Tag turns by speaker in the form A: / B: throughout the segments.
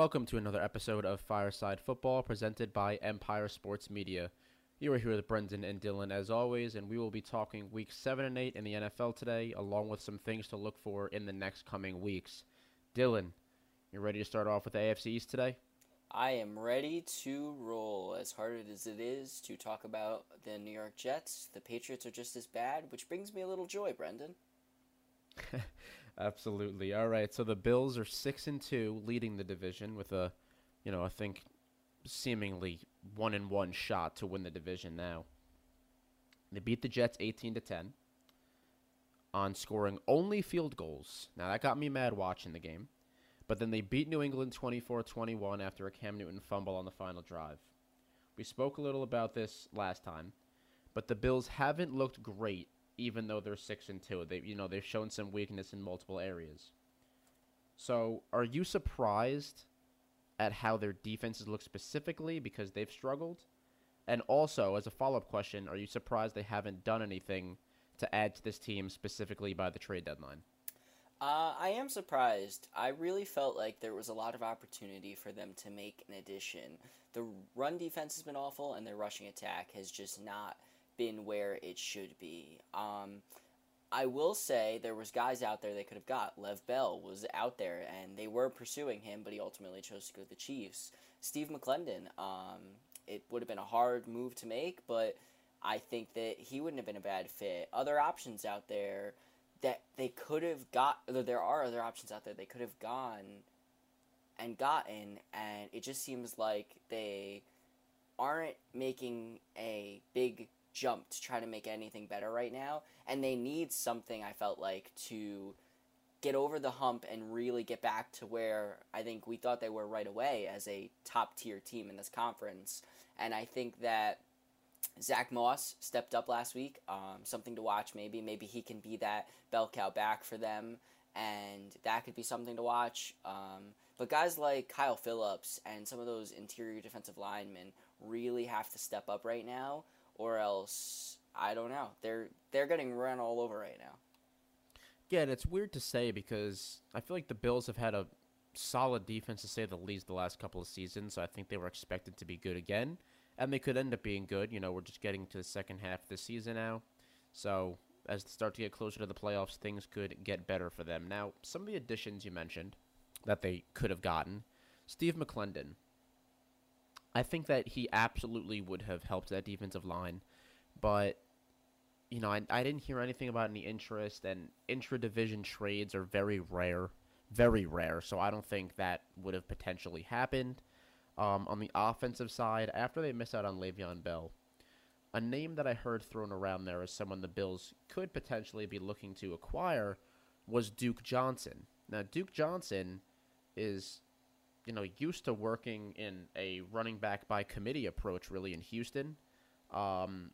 A: Welcome to another episode of Fireside Football presented by Empire Sports Media. You are here with Brendan and Dylan as always, and we will be talking week 7 and 8 in the NFL today, along with some things to look for in the next coming weeks. Dylan, you ready to start off with the AFC East today?
B: I am ready to roll. As hard as it is to talk about the New York Jets, the Patriots are just as bad, which brings me a little joy, Brendan.
A: Absolutely. All right. So the Bills are six and two, leading the division with a, you know, I think seemingly one in one shot to win the division now. They beat the Jets eighteen to ten on scoring only field goals. Now that got me mad watching the game. But then they beat New England 24-21 after a Cam Newton fumble on the final drive. We spoke a little about this last time, but the Bills haven't looked great even though they're 6 and 2. They you know, they've shown some weakness in multiple areas. So, are you surprised at how their defenses look specifically because they've struggled? And also, as a follow-up question, are you surprised they haven't done anything to add to this team specifically by the trade deadline?
B: Uh, I am surprised. I really felt like there was a lot of opportunity for them to make an addition. The run defense has been awful, and their rushing attack has just not been where it should be. Um, I will say there was guys out there they could have got. Le'Veon Bell was out there, and they were pursuing him, but he ultimately chose to go to the Chiefs. Steve McLendon, um, it would have been a hard move to make, but I think that he wouldn't have been a bad fit. Other options out there that they could have got there are other options out there they could have gone and gotten and it just seems like they aren't making a big jump to try to make anything better right now and they need something I felt like to get over the hump and really get back to where I think we thought they were right away as a top tier team in this conference and I think that Zach Moss stepped up last week. Um, something to watch, maybe. Maybe he can be that bell cow back for them, and that could be something to watch. Um, but guys like Kyle Phillips and some of those interior defensive linemen really have to step up right now, or else I don't know. They're they're getting run all over right now.
A: Yeah, and it's weird to say because I feel like the Bills have had a solid defense to say the least the last couple of seasons. So I think they were expected to be good again and they could end up being good. You know, we're just getting to the second half of the season now, so as they start to get closer to the playoffs, things could get better for them. Now, some of the additions you mentioned that they could have gotten, Steve McLendon. I think that he absolutely would have helped that defensive line, but you know, I, I didn't hear anything about any interest, and intra division trades are very rare, very rare. So I don't think that would have potentially happened. Um, on the offensive side, after they miss out on Le'Veon Bell, a name that I heard thrown around there as someone the Bills could potentially be looking to acquire was Duke Johnson. Now, Duke Johnson is, you know, used to working in a running back by committee approach, really, in Houston. Um,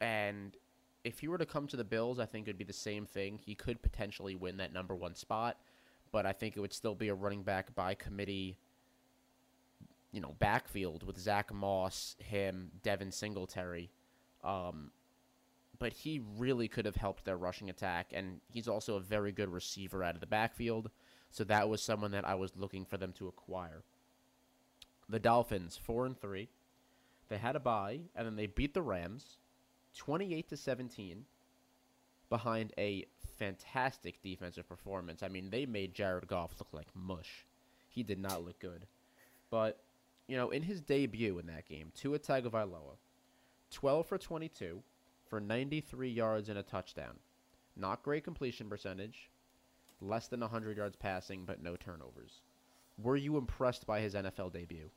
A: and if he were to come to the Bills, I think it would be the same thing. He could potentially win that number one spot, but I think it would still be a running back by committee you know, backfield with Zach Moss, him, Devin Singletary. Um, but he really could have helped their rushing attack, and he's also a very good receiver out of the backfield. So that was someone that I was looking for them to acquire. The Dolphins, four and three. They had a bye, and then they beat the Rams, twenty-eight to seventeen, behind a fantastic defensive performance. I mean, they made Jared Goff look like mush. He did not look good, but you know, in his debut in that game, Tua Tagovailoa, 12 for 22 for 93 yards and a touchdown. Not great completion percentage, less than 100 yards passing, but no turnovers. Were you impressed by his NFL debut?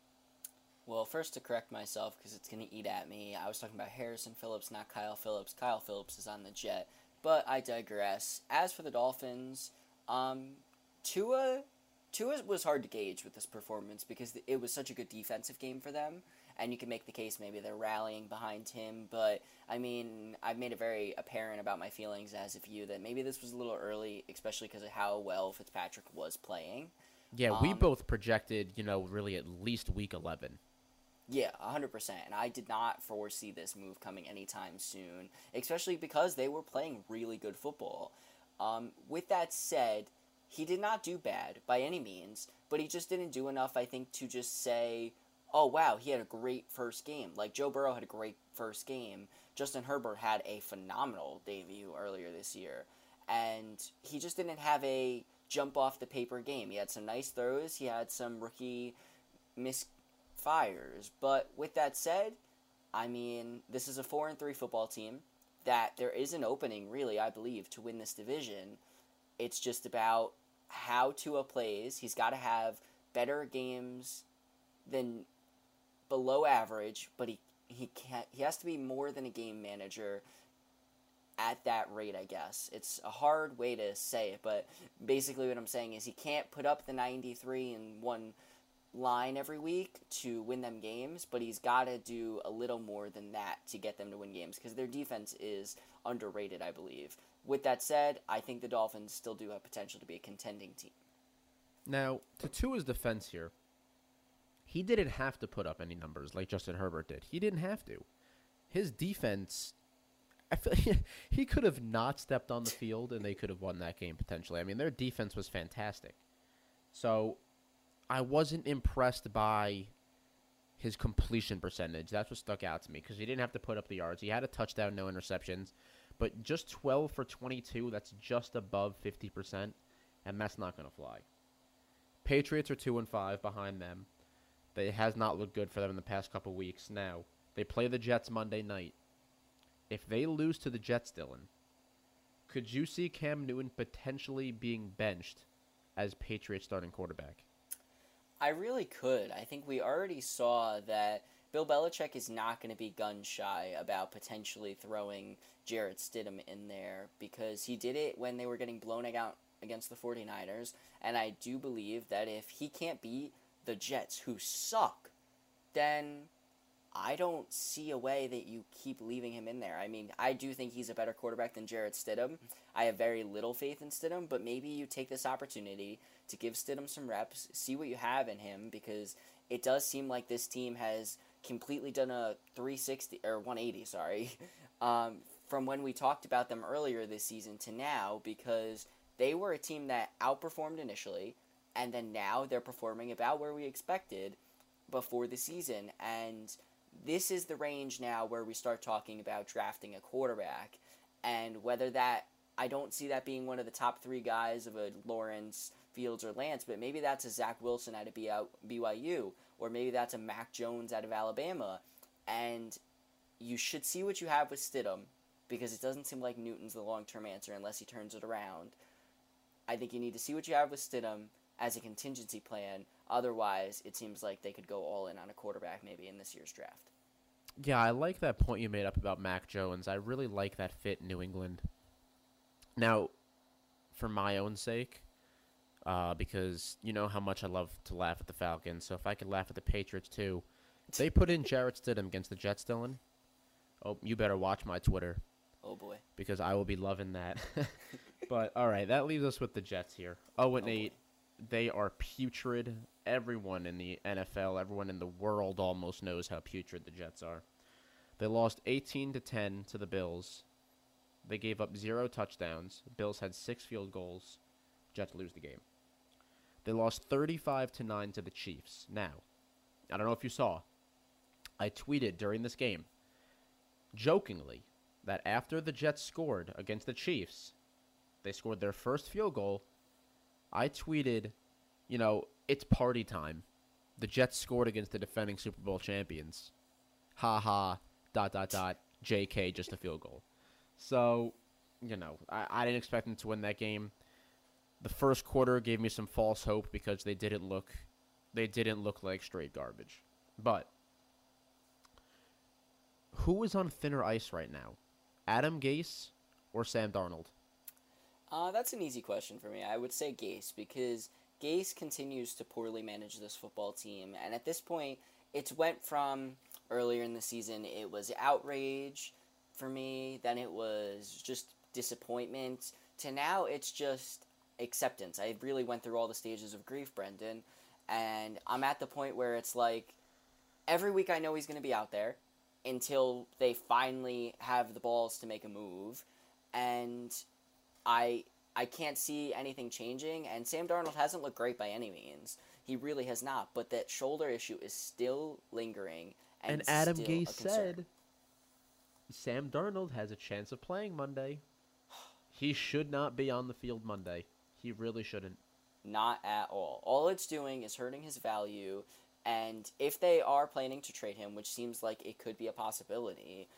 B: Well, first to correct myself because it's going to eat at me, I was talking about Harrison Phillips, not Kyle Phillips. Kyle Phillips is on the Jet, but I digress. As for the Dolphins, um, Tua Tua was hard to gauge with this performance because it was such a good defensive game for them, and you can make the case maybe they're rallying behind him. But I mean, I've made it very apparent about my feelings as a view that maybe this was a little early, especially because of how well Fitzpatrick was playing.
A: Yeah, um, we both projected, you know, really at least week eleven.
B: Yeah, 100%. And I did not foresee this move coming anytime soon, especially because they were playing really good football. Um, with that said, he did not do bad by any means, but he just didn't do enough, I think, to just say, oh, wow, he had a great first game. Like, Joe Burrow had a great first game. Justin Herbert had a phenomenal debut earlier this year. And he just didn't have a jump off the paper game. He had some nice throws, he had some rookie misfires. But with that said, I mean, this is a 4 and 3 football team that there is an opening, really, I believe, to win this division. It's just about how Tua plays. He's got to have better games than below average, but he he can't. He has to be more than a game manager at that rate. I guess it's a hard way to say it, but basically what I'm saying is he can't put up the 93 in one line every week to win them games, but he's got to do a little more than that to get them to win games because their defense is underrated, I believe. With that said, I think the Dolphins still do have potential to be a contending team.
A: Now, to Tua's defense here, he didn't have to put up any numbers like Justin Herbert did. He didn't have to. His defense, I feel he could have not stepped on the field and they could have won that game potentially. I mean, their defense was fantastic. So I wasn't impressed by his completion percentage. That's what stuck out to me because he didn't have to put up the yards. He had a touchdown, no interceptions, but just 12 for 22. That's just above 50%, and that's not going to fly. Patriots are 2 and 5 behind them. It has not looked good for them in the past couple weeks. Now, they play the Jets Monday night. If they lose to the Jets, Dylan, could you see Cam Newton potentially being benched as Patriots starting quarterback?
B: I really could. I think we already saw that Bill Belichick is not going to be gun shy about potentially throwing Jarrett Stidham in there because he did it when they were getting blown out against the 49ers. And I do believe that if he can't beat the Jets, who suck, then I don't see a way that you keep leaving him in there. I mean, I do think he's a better quarterback than Jarrett Stidham. I have very little faith in Stidham, but maybe you take this opportunity to give Stidham some reps, see what you have in him, because it does seem like this team has completely done a 360 or 180, sorry, um, from when we talked about them earlier this season to now, because they were a team that outperformed initially, and then now they're performing about where we expected before the season, and this is the range now where we start talking about drafting a quarterback, and whether that I don't see that being one of the top three guys of a Lawrence, Fields, or Lance, but maybe that's a Zach Wilson out of BYU, or maybe that's a Mac Jones out of Alabama. And you should see what you have with Stidham, because it doesn't seem like Newton's the long term answer unless he turns it around. I think you need to see what you have with Stidham as a contingency plan. Otherwise, it seems like they could go all in on a quarterback maybe in this year's draft.
A: Yeah, I like that point you made up about Mac Jones. I really like that fit in New England. Now, for my own sake, uh, because you know how much I love to laugh at the Falcons, so if I could laugh at the Patriots too, they put in Jarrett Stidham against the Jets, Dylan. Oh, you better watch my Twitter.
B: Oh boy.
A: Because I will be loving that. but all right, that leaves us with the Jets here. Oh and oh, eight. Boy. They are putrid. Everyone in the NFL, everyone in the world almost knows how putrid the Jets are. They lost 18 to 10 to the Bills they gave up zero touchdowns. Bills had six field goals. Jets lose the game. They lost 35 to 9 to the Chiefs. Now, I don't know if you saw. I tweeted during this game jokingly that after the Jets scored against the Chiefs, they scored their first field goal. I tweeted, you know, it's party time. The Jets scored against the defending Super Bowl champions. Ha ha, dot, dot, dot, JK, just a field goal. So, you know, I, I didn't expect them to win that game. The first quarter gave me some false hope because they didn't look they didn't look like straight garbage. But who is on thinner ice right now? Adam Gase or Sam Darnold?
B: Uh, that's an easy question for me. I would say Gase because Gase continues to poorly manage this football team, and at this point, it's went from earlier in the season it was outrage for me. Then it was just disappointment. To now, it's just acceptance. I really went through all the stages of grief, Brendan, and I'm at the point where it's like every week I know he's going to be out there until they finally have the balls to make a move, and I I can't see anything changing, and Sam Darnold hasn't looked great by any means. He really has not, but that shoulder issue is still lingering. And,
A: And Adam Gase said Sam Darnold has a chance of playing Monday. He should not be on the field Monday. He really shouldn't.
B: Not at all. All it's doing is hurting his value. And if they are planning to trade him, which seems like it could be a possibility,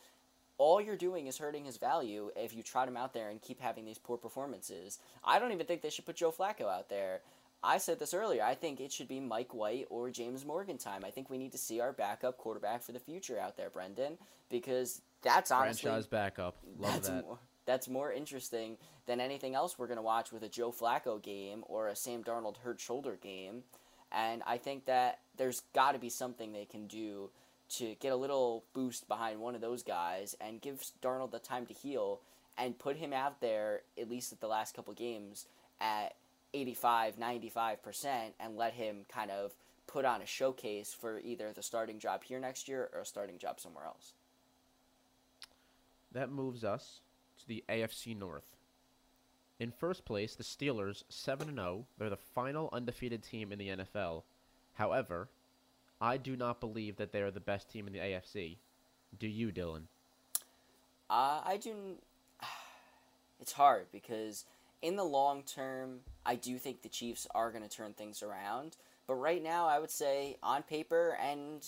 B: all you're doing is hurting his value if you trot him out there and keep having these poor performances. I don't even think they should put Joe Flacco out there. I said this earlier. I think it should be Mike White or James Morgan time. I think we need to see our backup quarterback for the future out there, Brendan, because that's honestly
A: Franchise backup. Love
B: that's
A: that.
B: more that's more interesting than anything else we're gonna watch with a Joe Flacco game or a Sam Darnold hurt shoulder game. And I think that there's got to be something they can do to get a little boost behind one of those guys and give Darnold the time to heal and put him out there at least at the last couple games at 85 95% and let him kind of put on a showcase for either the starting job here next year or a starting job somewhere else.
A: That moves us to the AFC North. In first place, the Steelers, 7 0. They're the final undefeated team in the NFL. However, I do not believe that they are the best team in the AFC. Do you, Dylan?
B: Uh, I do. It's hard because in the long term, I do think the Chiefs are going to turn things around. But right now, I would say on paper, and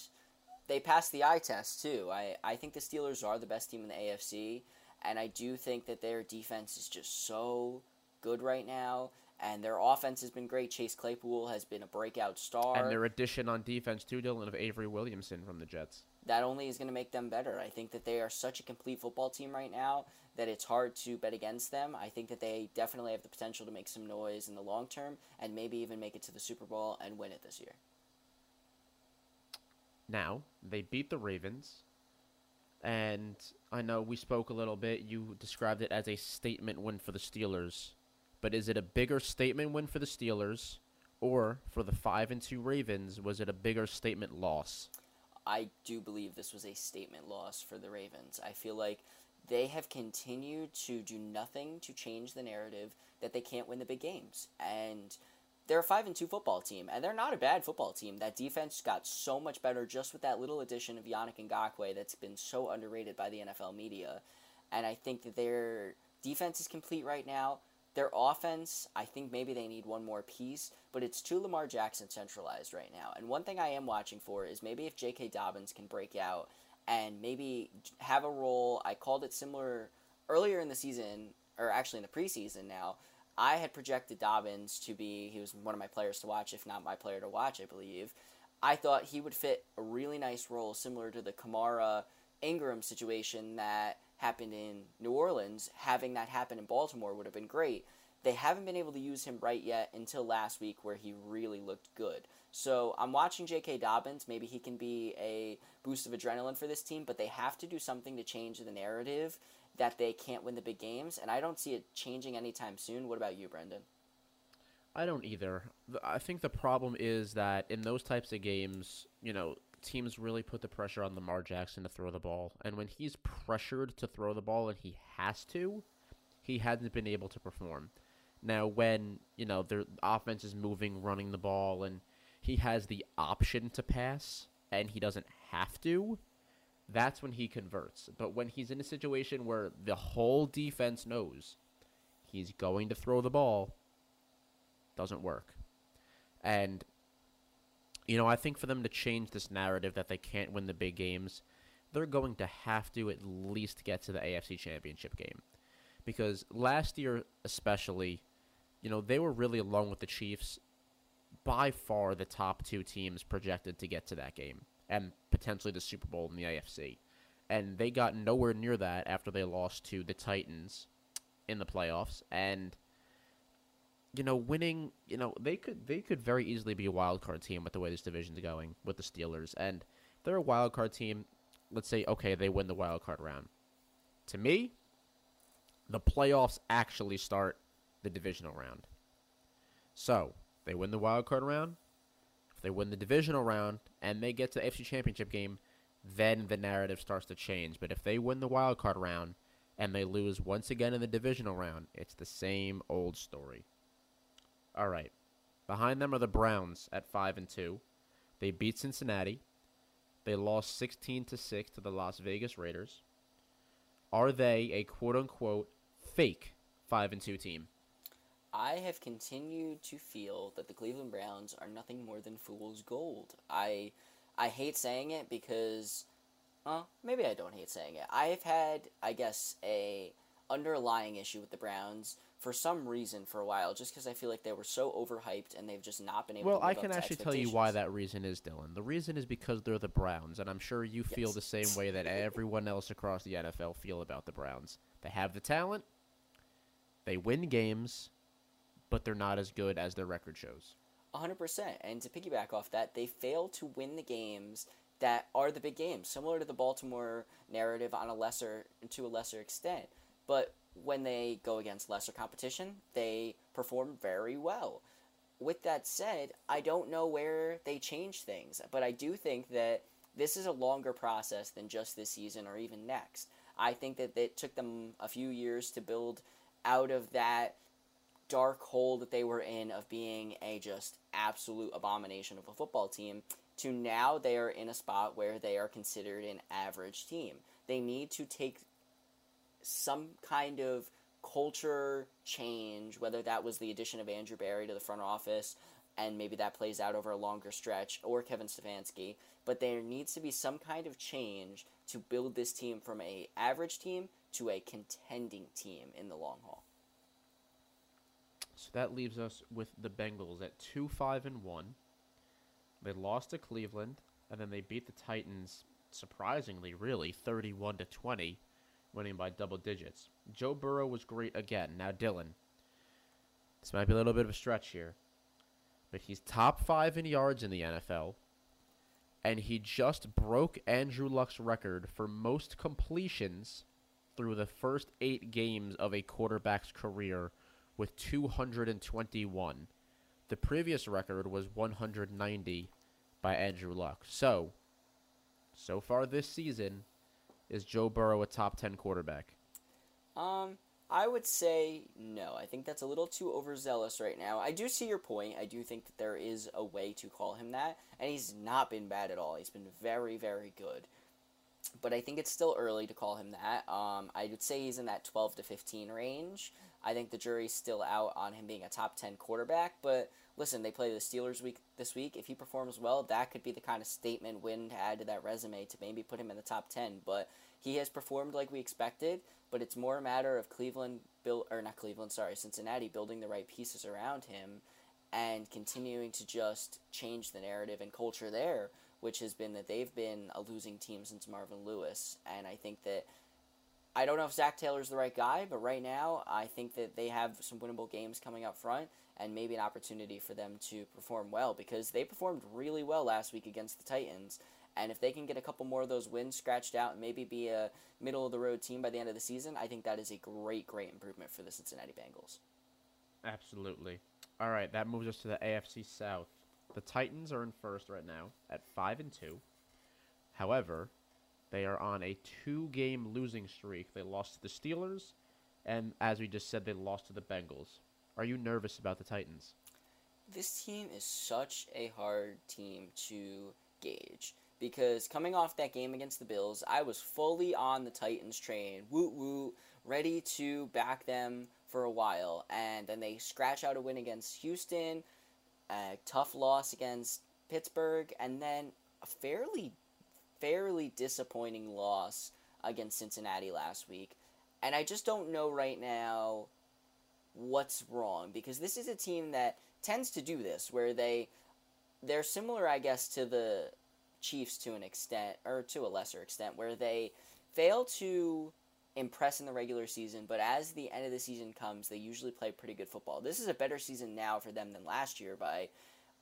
B: they passed the eye test too. I, I think the Steelers are the best team in the AFC, and I do think that their defense is just so good right now, and their offense has been great. Chase Claypool has been a breakout star.
A: And their addition on defense, too, Dylan, of Avery Williamson from the Jets.
B: that only is going to make them better. I think that they are such a complete football team right now that it's hard to bet against them. I think that they definitely have the potential to make some noise in the long term and maybe even make it to the Super Bowl and win it this year.
A: Now, they beat the Ravens. And I know we spoke a little bit. You described it as a statement win for the Steelers. But is it a bigger statement win for the Steelers? Or for the 5 and 2 Ravens, was it a bigger statement loss?
B: I do believe this was a statement loss for the Ravens. I feel like they have continued to do nothing to change the narrative that they can't win the big games. And they're a 5 and 2 football team, and they're not a bad football team. That defense got so much better just with that little addition of Yannick Ngakoue that's been so underrated by the NFL media. And I think that their defense is complete right now. Their offense, I think maybe they need one more piece, but it's too Lamar Jackson centralized right now. And one thing I am watching for is maybe if J.K. Dobbins can break out and maybe have a role. I called it similar earlier in the season, or actually in the preseason now. I had projected Dobbins to be, he was one of my players to watch, if not my player to watch, I believe. I thought he would fit a really nice role similar to the Kamara Ingram situation that happened in New Orleans. Having that happen in Baltimore would have been great. They haven't been able to use him right yet until last week where he really looked good. So I'm watching J.K. Dobbins. Maybe he can be a boost of adrenaline for this team, but they have to do something to change the narrative that they can't win the big games, and I don't see it changing anytime soon. What about you, Brendan?
A: I don't either. I think the problem is that in those types of games, you know, teams really put the pressure on Lamar Jackson to throw the ball. And when he's pressured to throw the ball and he has to, he hasn't been able to perform. Now, when, you know, the offense is moving, running the ball, and he has the option to pass and he doesn't have to, that's when he converts. But when he's in a situation where the whole defense knows he's going to throw the ball, doesn't work. And you know, I think for them to change this narrative that they can't win the big games, they're going to have to at least get to the AFC Championship game. Because last year especially, you know, they were really along with the Chiefs by far the top two teams projected to get to that game and potentially the Super Bowl in the AFC. And they got nowhere near that after they lost to the Titans in the playoffs and you know, winning, you know, they could they could very easily be a wild card team with the way this division's going with the Steelers. And if they're a wild card team, let's say okay, they win the wild card round. To me, the playoffs actually start the divisional round. So, they win the wild card round. If they win the divisional round and they get to the AFC championship game, then the narrative starts to change. But if they win the wild card round, and they lose once again in the divisional round. It's the same old story. All right. Behind them are the Browns at 5 and 2. They beat Cincinnati. They lost 16 to 6 to the Las Vegas Raiders. Are they a quote unquote fake 5 and 2 team?
B: I have continued to feel that the Cleveland Browns are nothing more than fool's gold. I I hate saying it because uh, maybe I don't hate saying it. I've had, I guess, a underlying issue with the Browns for some reason for a while, just because I feel like they were so overhyped and they've just not been able. To Well,
A: I can actually tell you why that reason is, Dylan. The reason is because they're the Browns, and I'm sure you feel
B: Yes.
A: the same way that everyone else across the NFL feel about the Browns. They have the talent, they win games, but they're not as good as their record shows.
B: 100%. And to piggyback off that, they fail to win the games that are the big games, similar to the Baltimore narrative on a lesser to a lesser extent. But when they go against lesser competition, they perform very well. With that said, I don't know where they change things, but I do think that this is a longer process than just this season or even next. I think that it took them a few years to build out of that dark hole that they were in of being a just absolute abomination of a football team to now they are in a spot where they are considered an average team. They need to take some kind of culture change, whether that was the addition of Andrew Berry to the front office and maybe that plays out over a longer stretch or Kevin Stefanski, but there needs to be some kind of change to build this team from a average team to a contending team in the long haul.
A: So that leaves us with the Bengals at 2 5 and 1. They lost to Cleveland and then they beat the Titans surprisingly really 31 to 20 winning by double digits. Joe Burrow was great again. Now Dylan this might be a little bit of a stretch here, but he's top 5 in yards in the NFL and he just broke Andrew Luck's record for most completions through the first 8 games of a quarterback's career with 221. The previous record was 190 by Andrew Luck. So, so far this season, is Joe Burrow a top 10 quarterback?
B: Um, I would say no. I think that's a little too overzealous right now. I do see your point. I do think that there is a way to call him that, and he's not been bad at all. He's been very, very good. But I think it's still early to call him that. Um, I would say he's in that 12 to 15 range. I think the jury's still out on him being a top 10 quarterback, but listen, they play the Steelers week this week. If he performs well, that could be the kind of statement win to add to that resume to maybe put him in the top 10, but he has performed like we expected, but it's more a matter of Cleveland build or not Cleveland, sorry, Cincinnati building the right pieces around him and continuing to just change the narrative and culture there, which has been that they've been a losing team since Marvin Lewis, and I think that I don't know if Zac Taylor's the right guy, but right now I think that they have some winnable games coming up front and maybe an opportunity for them to perform well because they performed really well last week against the Titans. And if they can get a couple more of those wins scratched out and maybe be a middle of the road team by the end of the season, I think that is a great, great improvement for the Cincinnati Bengals.
A: Absolutely. All right, that moves us to the AFC South. The Titans are in first right now at 5 and 2. However, they are on a two-game losing streak. They lost to the Steelers and as we just said they lost to the Bengals. Are you nervous about the Titans?
B: This team is such a hard team to gauge because coming off that game against the Bills, I was fully on the Titans train, woot woot, ready to back them for a while, and then they scratch out a win against Houston, a tough loss against Pittsburgh, and then a fairly, fairly disappointing loss against Cincinnati last week. And I just don't know right now what's wrong because this is a team that tends to do this where they they're similar I guess to the Chiefs to an extent or to a lesser extent where they fail to impress in the regular season but as the end of the season comes they usually play pretty good football. This is a better season now for them than last year by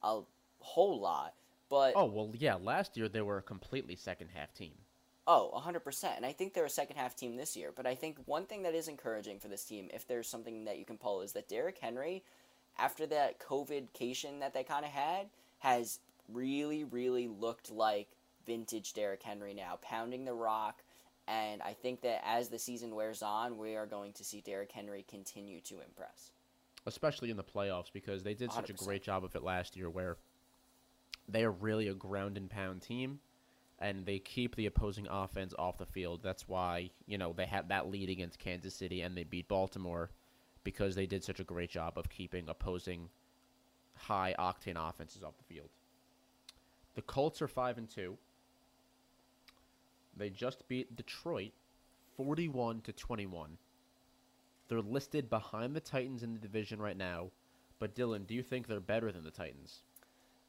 B: a whole lot. But
A: Oh, well, yeah, last year they were a completely second half team.
B: Oh, 100%. And I think they're a second half team this year. But I think one thing that is encouraging for this team, if there's something that you can pull, is that Derrick Henry, after that COVID cation that they kind of had, has really, really looked like vintage Derrick Henry now, pounding the rock And I think that as the season wears on, we are going to see Derrick Henry continue to impress.
A: Especially in the playoffs because they did such 100%. a great job of it last year where they are really a ground and pound team and they keep the opposing offense off the field. That's why, you know, they had that lead against Kansas City and they beat Baltimore because they did such a great job of keeping opposing high octane offenses off the field. The Colts are 5 and 2. They just beat Detroit 41 to 21. They're listed behind the Titans in the division right now, but Dylan, do you think they're better than the Titans?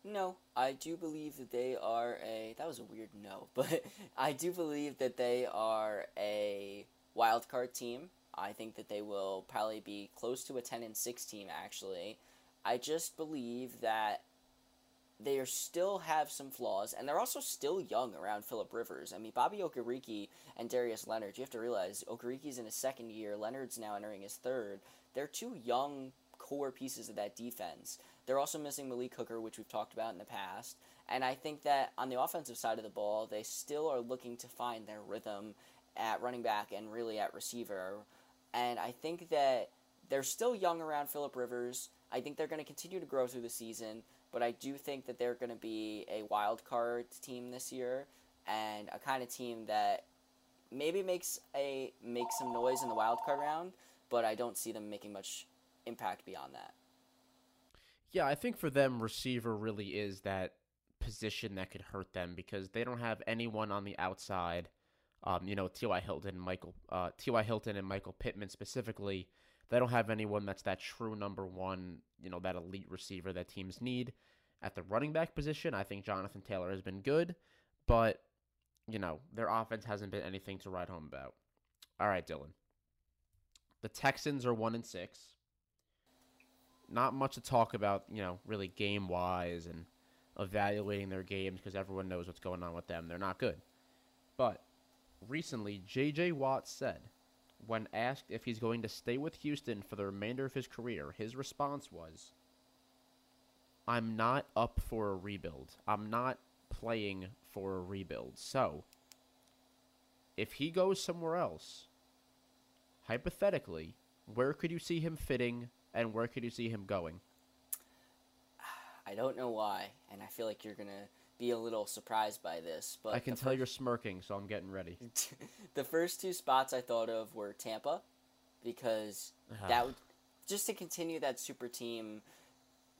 B: No, I do believe that they are a. That was a weird no, but I do believe that they are a wild card team. I think that they will probably be close to a 10 and 6 team, actually. I just believe that they are still have some flaws, and they're also still young around Philip Rivers. I mean, Bobby Okereke and Darius Leonard, you have to realize Okereke's in his second year, Leonard's now entering his third. They're two young core pieces of that defense. They're also missing Malik Hooker, which we've talked about in the past. And I think that on the offensive side of the ball, they still are looking to find their rhythm at running back and really at receiver. And I think that they're still young around Philip Rivers. I think they're going to continue to grow through the season, but I do think that they're going to be a wild card team this year and a kind of team that maybe makes a makes some noise in the wild card round, but I don't see them making much impact beyond that.
A: Yeah, I think for them, receiver really is that position that could hurt them because they don't have anyone on the outside. Um, you know, T.Y. Hilton, Michael, uh, T.Y. Hilton, and Michael Pittman specifically. They don't have anyone that's that true number one. You know, that elite receiver that teams need. At the running back position, I think Jonathan Taylor has been good, but you know their offense hasn't been anything to write home about. All right, Dylan. The Texans are one and six not much to talk about, you know, really game wise and evaluating their games because everyone knows what's going on with them. They're not good. But recently, J.J. Watt said, when asked if he's going to stay with Houston for the remainder of his career, his response was, I'm not up for a rebuild. I'm not playing for a rebuild. So, if he goes somewhere else, hypothetically, where could you see him fitting and where could you see him going?
B: I don't know why, and I feel like you're gonna be a little surprised by this. But
A: I can tell you you're smirking, so I'm getting ready.
B: the first two spots I thought of were Tampa, because uh-huh. that would just to continue that super team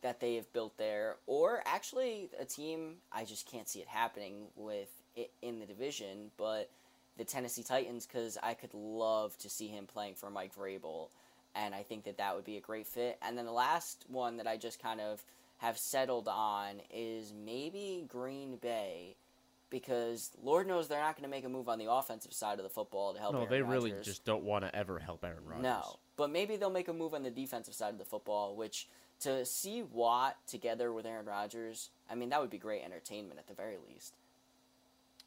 B: that they have built there, or actually a team I just can't see it happening with it in the division, but the Tennessee Titans, because I could love to see him playing for Mike Vrabel and I think that that would be a great fit. And then the last one that I just kind of have settled on is maybe Green Bay, because Lord knows they're not going to make a move on the offensive side of the football to help.
A: No,
B: Aaron
A: they
B: Rodgers.
A: really just don't want to ever help Aaron Rodgers.
B: No, but maybe they'll make a move on the defensive side of the football, which to see Watt together with Aaron Rodgers, I mean that would be great entertainment at the very least.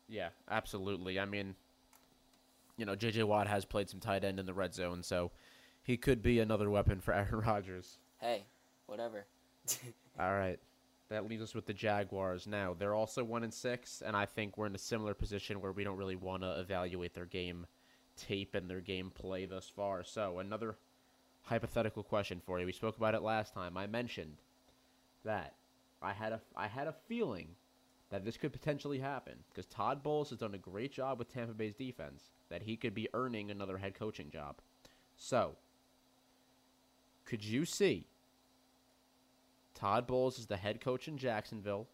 A: Yeah, absolutely. I mean, you know, J.J. Watt has played some tight end in the red zone, so he could be another weapon for Aaron Rodgers.
B: Hey, whatever.
A: All right. That leaves us with the Jaguars. Now they're also one and six, and I think we're in a similar position where we don't really want to evaluate their game tape and their game play thus far. So another hypothetical question for you. We spoke about it last time. I mentioned that I had a I had a feeling that this could potentially happen because Todd Bowles has done a great job with Tampa Bay's defense. That he could be earning another head coaching job. So could you see Todd Bowles as the head coach in Jacksonville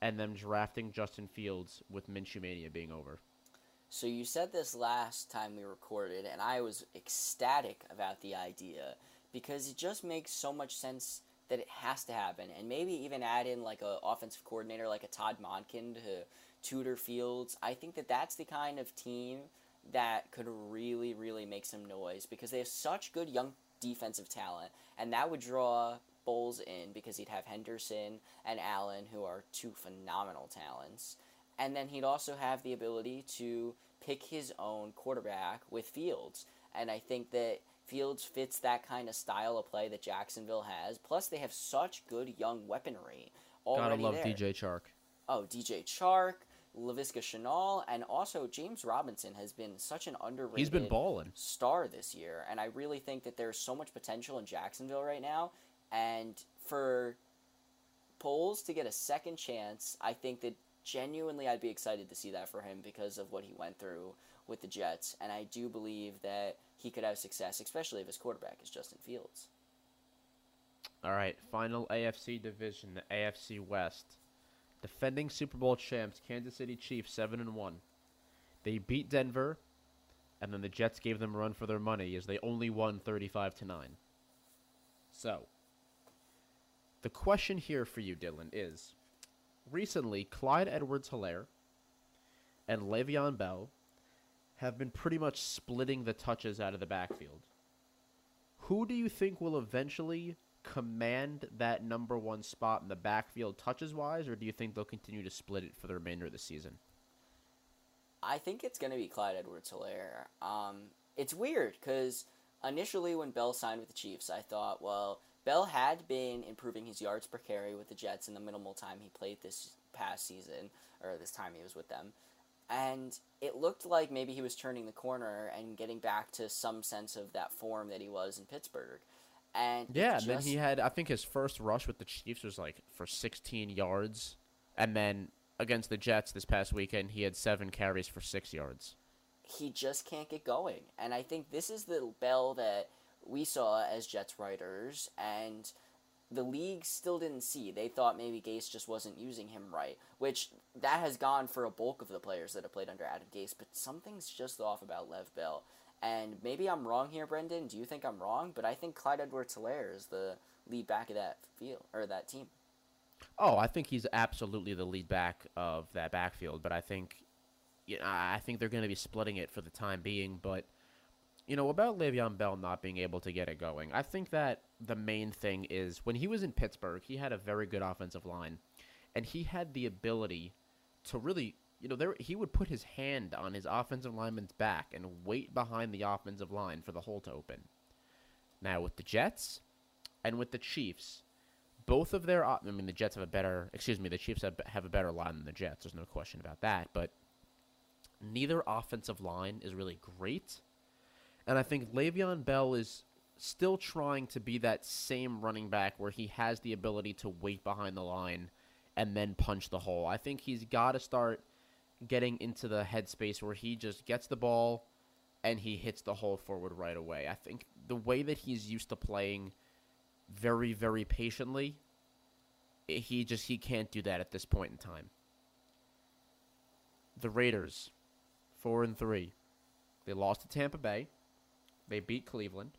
A: and them drafting Justin Fields with Minshew Mania being over?
B: So you said this last time we recorded, and I was ecstatic about the idea because it just makes so much sense that it has to happen, and maybe even add in like a offensive coordinator like a Todd Monken to tutor Fields. I think that that's the kind of team that could really, really make some noise because they have such good young defensive talent, and that would draw Bowles in because he'd have Henderson and Allen, who are two phenomenal talents. And then he'd also have the ability to pick his own quarterback with Fields. And I think that Fields fits that kind of style of play that Jacksonville has. Plus, they have such good young weaponry already
A: Gotta love
B: there.
A: DJ Chark.
B: Oh, DJ Chark, Laviska Shenault, and also James Robinson has been such an underrated
A: He's been balling.
B: star this year, and I really think that there's so much potential in Jacksonville right now. And for Bowles to get a second chance, I think that genuinely I'd be excited to see that for him because of what he went through with the Jets, and I do believe that he could have success, especially if his quarterback is Justin Fields.
A: All right, final AFC division, the AFC West. Defending Super Bowl champs, Kansas City Chiefs, seven and one. They beat Denver, and then the Jets gave them a run for their money as they only won thirty-five to nine. So, the question here for you, Dylan, is: recently, Clyde Edwards-Helaire and Le'Veon Bell have been pretty much splitting the touches out of the backfield. Who do you think will eventually command that number one spot in the backfield touches wise, or do you think they'll continue to split it for the remainder of the season?
B: I think it's going to be Clyde Edwards Helaire. Um, it's weird because initially when Bell signed with the Chiefs, I thought, well, Bell had been improving his yards per carry with the Jets in the minimal time he played this past season, or this time he was with them. And it looked like maybe he was turning the corner and getting back to some sense of that form that he was in Pittsburgh. And
A: Yeah,
B: just,
A: and then he had I think his first rush with the Chiefs was like for 16 yards, and then against the Jets this past weekend he had seven carries for six yards.
B: he just can't get going. And I think this is the Bell that we saw as Jets writers, and the league still didn't see. They thought maybe Gase just wasn't using him right, which that has gone for a bulk of the players that have played under Adam Gase. But something's just off about Le'Veon Bell. And maybe I'm wrong here, Brendan. Do you think I'm wrong? But I think Clyde Edwards-Helaire is the lead back of that field or that team.
A: Oh, I think he's absolutely the lead back of that backfield, but I think you know, I think they're going to be splitting it for the time being, but you know, about Le'Veon Bell not being able to get it going. I think that the main thing is when he was in Pittsburgh, he had a very good offensive line and he had the ability to really you know, there he would put his hand on his offensive lineman's back and wait behind the offensive line for the hole to open. Now with the Jets and with the Chiefs, both of their I mean the Jets have a better excuse me, the Chiefs have, have a better line than the Jets. There's no question about that, but neither offensive line is really great. And I think Le'Veon Bell is still trying to be that same running back where he has the ability to wait behind the line and then punch the hole. I think he's got to start getting into the headspace where he just gets the ball and he hits the hole forward right away. I think the way that he's used to playing very very patiently he just he can't do that at this point in time. The Raiders 4 and 3. They lost to Tampa Bay. They beat Cleveland.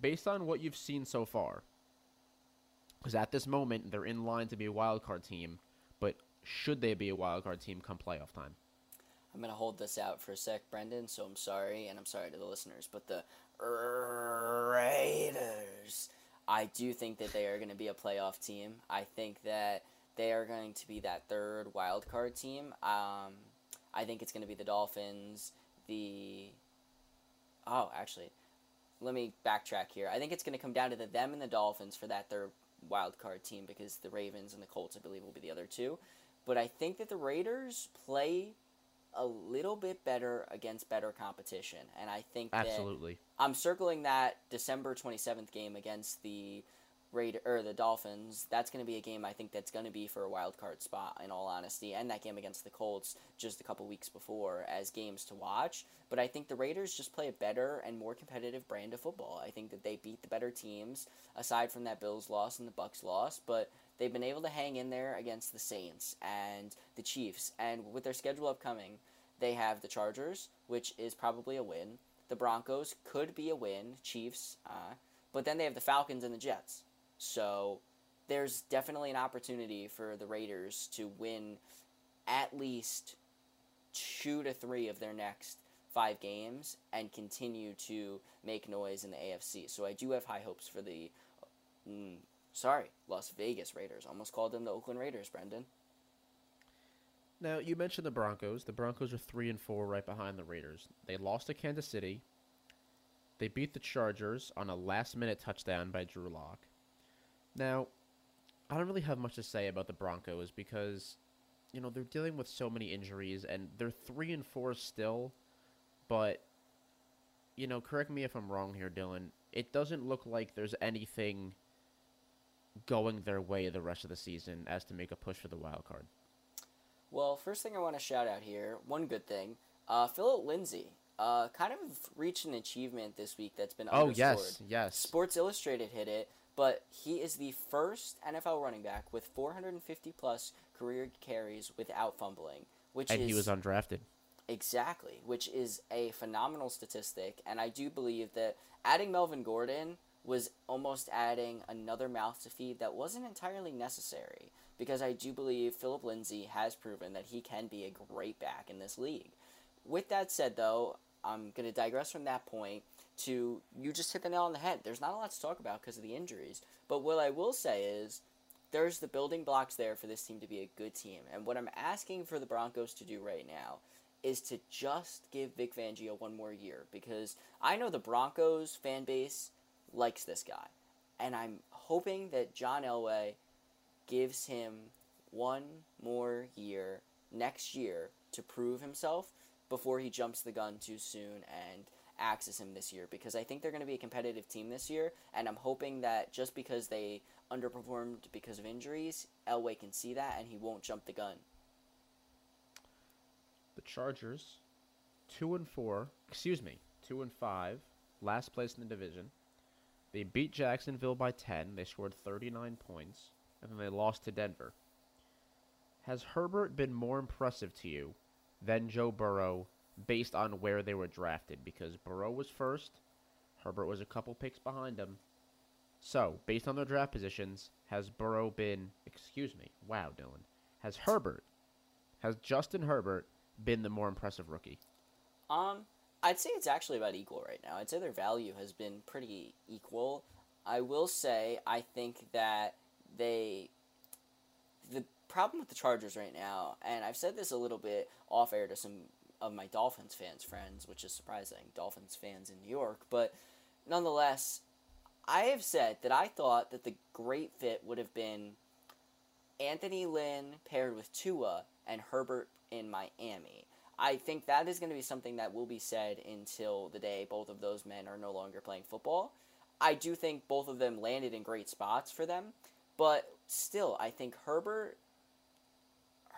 A: Based on what you've seen so far, because at this moment they're in line to be a wild card team, should they be a wild card team come playoff time?
B: I'm gonna hold this out for a sec, Brendan. So I'm sorry, and I'm sorry to the listeners, but the Raiders. I do think that they are going to be a playoff team. I think that they are going to be that third wild card team. Um, I think it's going to be the Dolphins. The oh, actually, let me backtrack here. I think it's going to come down to the them and the Dolphins for that third wild card team because the Ravens and the Colts, I believe, will be the other two. But I think that the Raiders play a little bit better against better competition, and I think that
A: Absolutely.
B: I'm circling that December 27th game against the Raider or the Dolphins. That's going to be a game I think that's going to be for a wild card spot in all honesty, and that game against the Colts just a couple weeks before as games to watch. But I think the Raiders just play a better and more competitive brand of football. I think that they beat the better teams aside from that Bills loss and the Bucks loss, but they've been able to hang in there against the Saints and the Chiefs. And with their schedule upcoming, they have the Chargers, which is probably a win. The Broncos could be a win. Chiefs, uh, but then they have the Falcons and the Jets. So there's definitely an opportunity for the Raiders to win at least two to three of their next five games and continue to make noise in the AFC. So I do have high hopes for the, mm, sorry, Las Vegas Raiders. Almost called them the Oakland Raiders, Brendan.
A: Now you mentioned the Broncos. The Broncos are three and four, right behind the Raiders. They lost to Kansas City. They beat the Chargers on a last-minute touchdown by Drew Lock. Now, I don't really have much to say about the Broncos because you know, they're dealing with so many injuries and they're 3 and 4 still, but you know, correct me if I'm wrong here, Dylan. It doesn't look like there's anything going their way the rest of the season as to make a push for the wild card.
B: Well, first thing I want to shout out here, one good thing, uh, Philip Lindsay, uh, kind of reached an achievement this week that's been
A: Oh, yes, yes.
B: Sports Illustrated hit it, but he is the first NFL running back with 450 plus career carries without fumbling, which is
A: And
B: is
A: he was undrafted.
B: Exactly, which is a phenomenal statistic, and I do believe that adding Melvin Gordon was almost adding another mouth to feed that wasn't entirely necessary because I do believe Philip Lindsay has proven that he can be a great back in this league. With that said, though, I'm going to digress from that point to you just hit the nail on the head. There's not a lot to talk about because of the injuries, but what I will say is there's the building blocks there for this team to be a good team, and what I'm asking for the Broncos to do right now is to just give Vic Fangio one more year because I know the Broncos fan base likes this guy. And I'm hoping that John Elway gives him one more year next year to prove himself before he jumps the gun too soon and axes him this year because I think they're going to be a competitive team this year and I'm hoping that just because they underperformed because of injuries, Elway can see that and he won't jump the gun.
A: The Chargers, two and four. Excuse me, two and five. Last place in the division. They beat Jacksonville by ten. They scored thirty nine points, and then they lost to Denver. Has Herbert been more impressive to you than Joe Burrow based on where they were drafted? Because Burrow was first, Herbert was a couple picks behind him. So, based on their draft positions, has Burrow been, excuse me, wow, Dylan, has Herbert, has Justin Herbert been the more impressive rookie?
B: Um, I'd say it's actually about equal right now. I'd say their value has been pretty equal. I will say I think that they the problem with the Chargers right now, and I've said this a little bit off air to some of my Dolphins fans friends, which is surprising. Dolphins fans in New York, but nonetheless, I have said that I thought that the great fit would have been Anthony Lynn paired with Tua and Herbert in Miami. I think that is going to be something that will be said until the day both of those men are no longer playing football. I do think both of them landed in great spots for them, but still, I think Herbert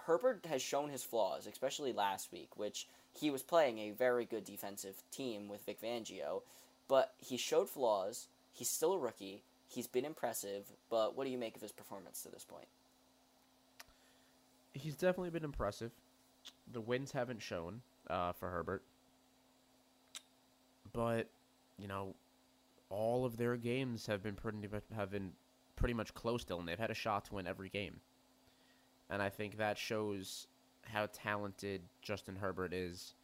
B: Herbert has shown his flaws, especially last week, which he was playing a very good defensive team with Vic Fangio, but he showed flaws. He's still a rookie. He's been impressive, but what do you make of his performance to this point?
A: He's definitely been impressive. The wins haven't shown uh, for Herbert, but you know, all of their games have been pretty much, have been pretty much close still, and they've had a shot to win every game. And I think that shows how talented Justin Herbert is,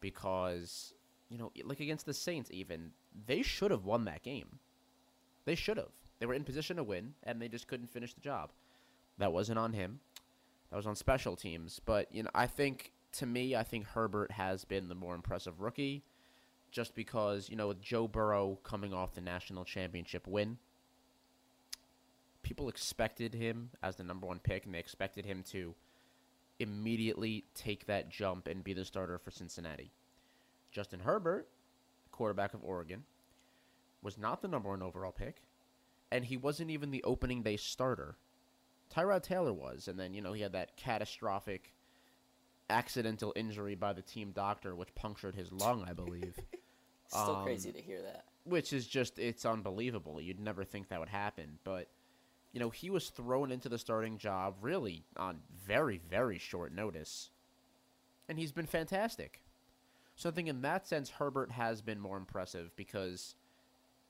A: because you know, like against the Saints, even they should have won that game. They should have. They were in position to win, and they just couldn't finish the job. That wasn't on him. That was on special teams. But you know, I think to me, I think Herbert has been the more impressive rookie, just because you know with Joe Burrow coming off the national championship win, people expected him as the number one pick, and they expected him to immediately take that jump and be the starter for Cincinnati. Justin Herbert, quarterback of Oregon, was not the number one overall pick, and he wasn't even the opening day starter. Tyrod Taylor was, and then you know he had that catastrophic accidental injury by the team doctor, which punctured his lung, I believe.
B: Still
A: Um,
B: crazy to hear that.
A: which is just it's unbelievable. You'd never think that would happen, but you know he was thrown into the starting job really on very very short notice, and he's been fantastic. So I think in that sense, Herbert has been more impressive because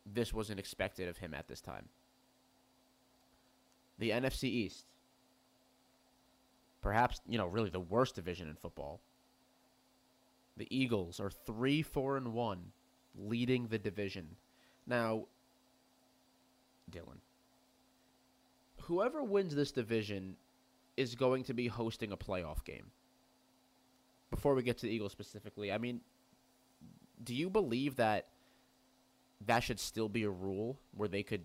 A: this wasn't expected of him at this time. The NFC East, perhaps you know really the worst division in football. The Eagles are three, four, and one, leading the division. Now, Dylan, whoever wins this division is going to be hosting a playoff game. Before we get to the Eagles specifically, I mean, do you believe that that should still be a rule where they could,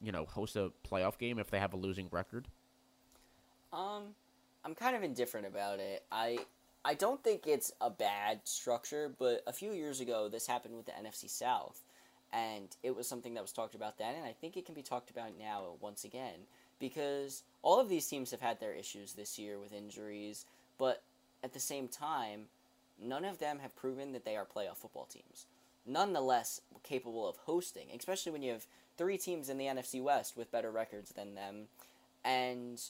A: you know, host a playoff game if they have a losing record?
B: Um, I'm kind of indifferent about it. I I don't think it's a bad structure, but a few years ago this happened with the NFC South, and it was something that was talked about then, and I think it can be talked about now once again because all of these teams have had their issues this year with injuries, but at the same time, none of them have proven that they are playoff football teams. Nonetheless, capable of hosting, especially when you have three teams in the NFC West with better records than them, and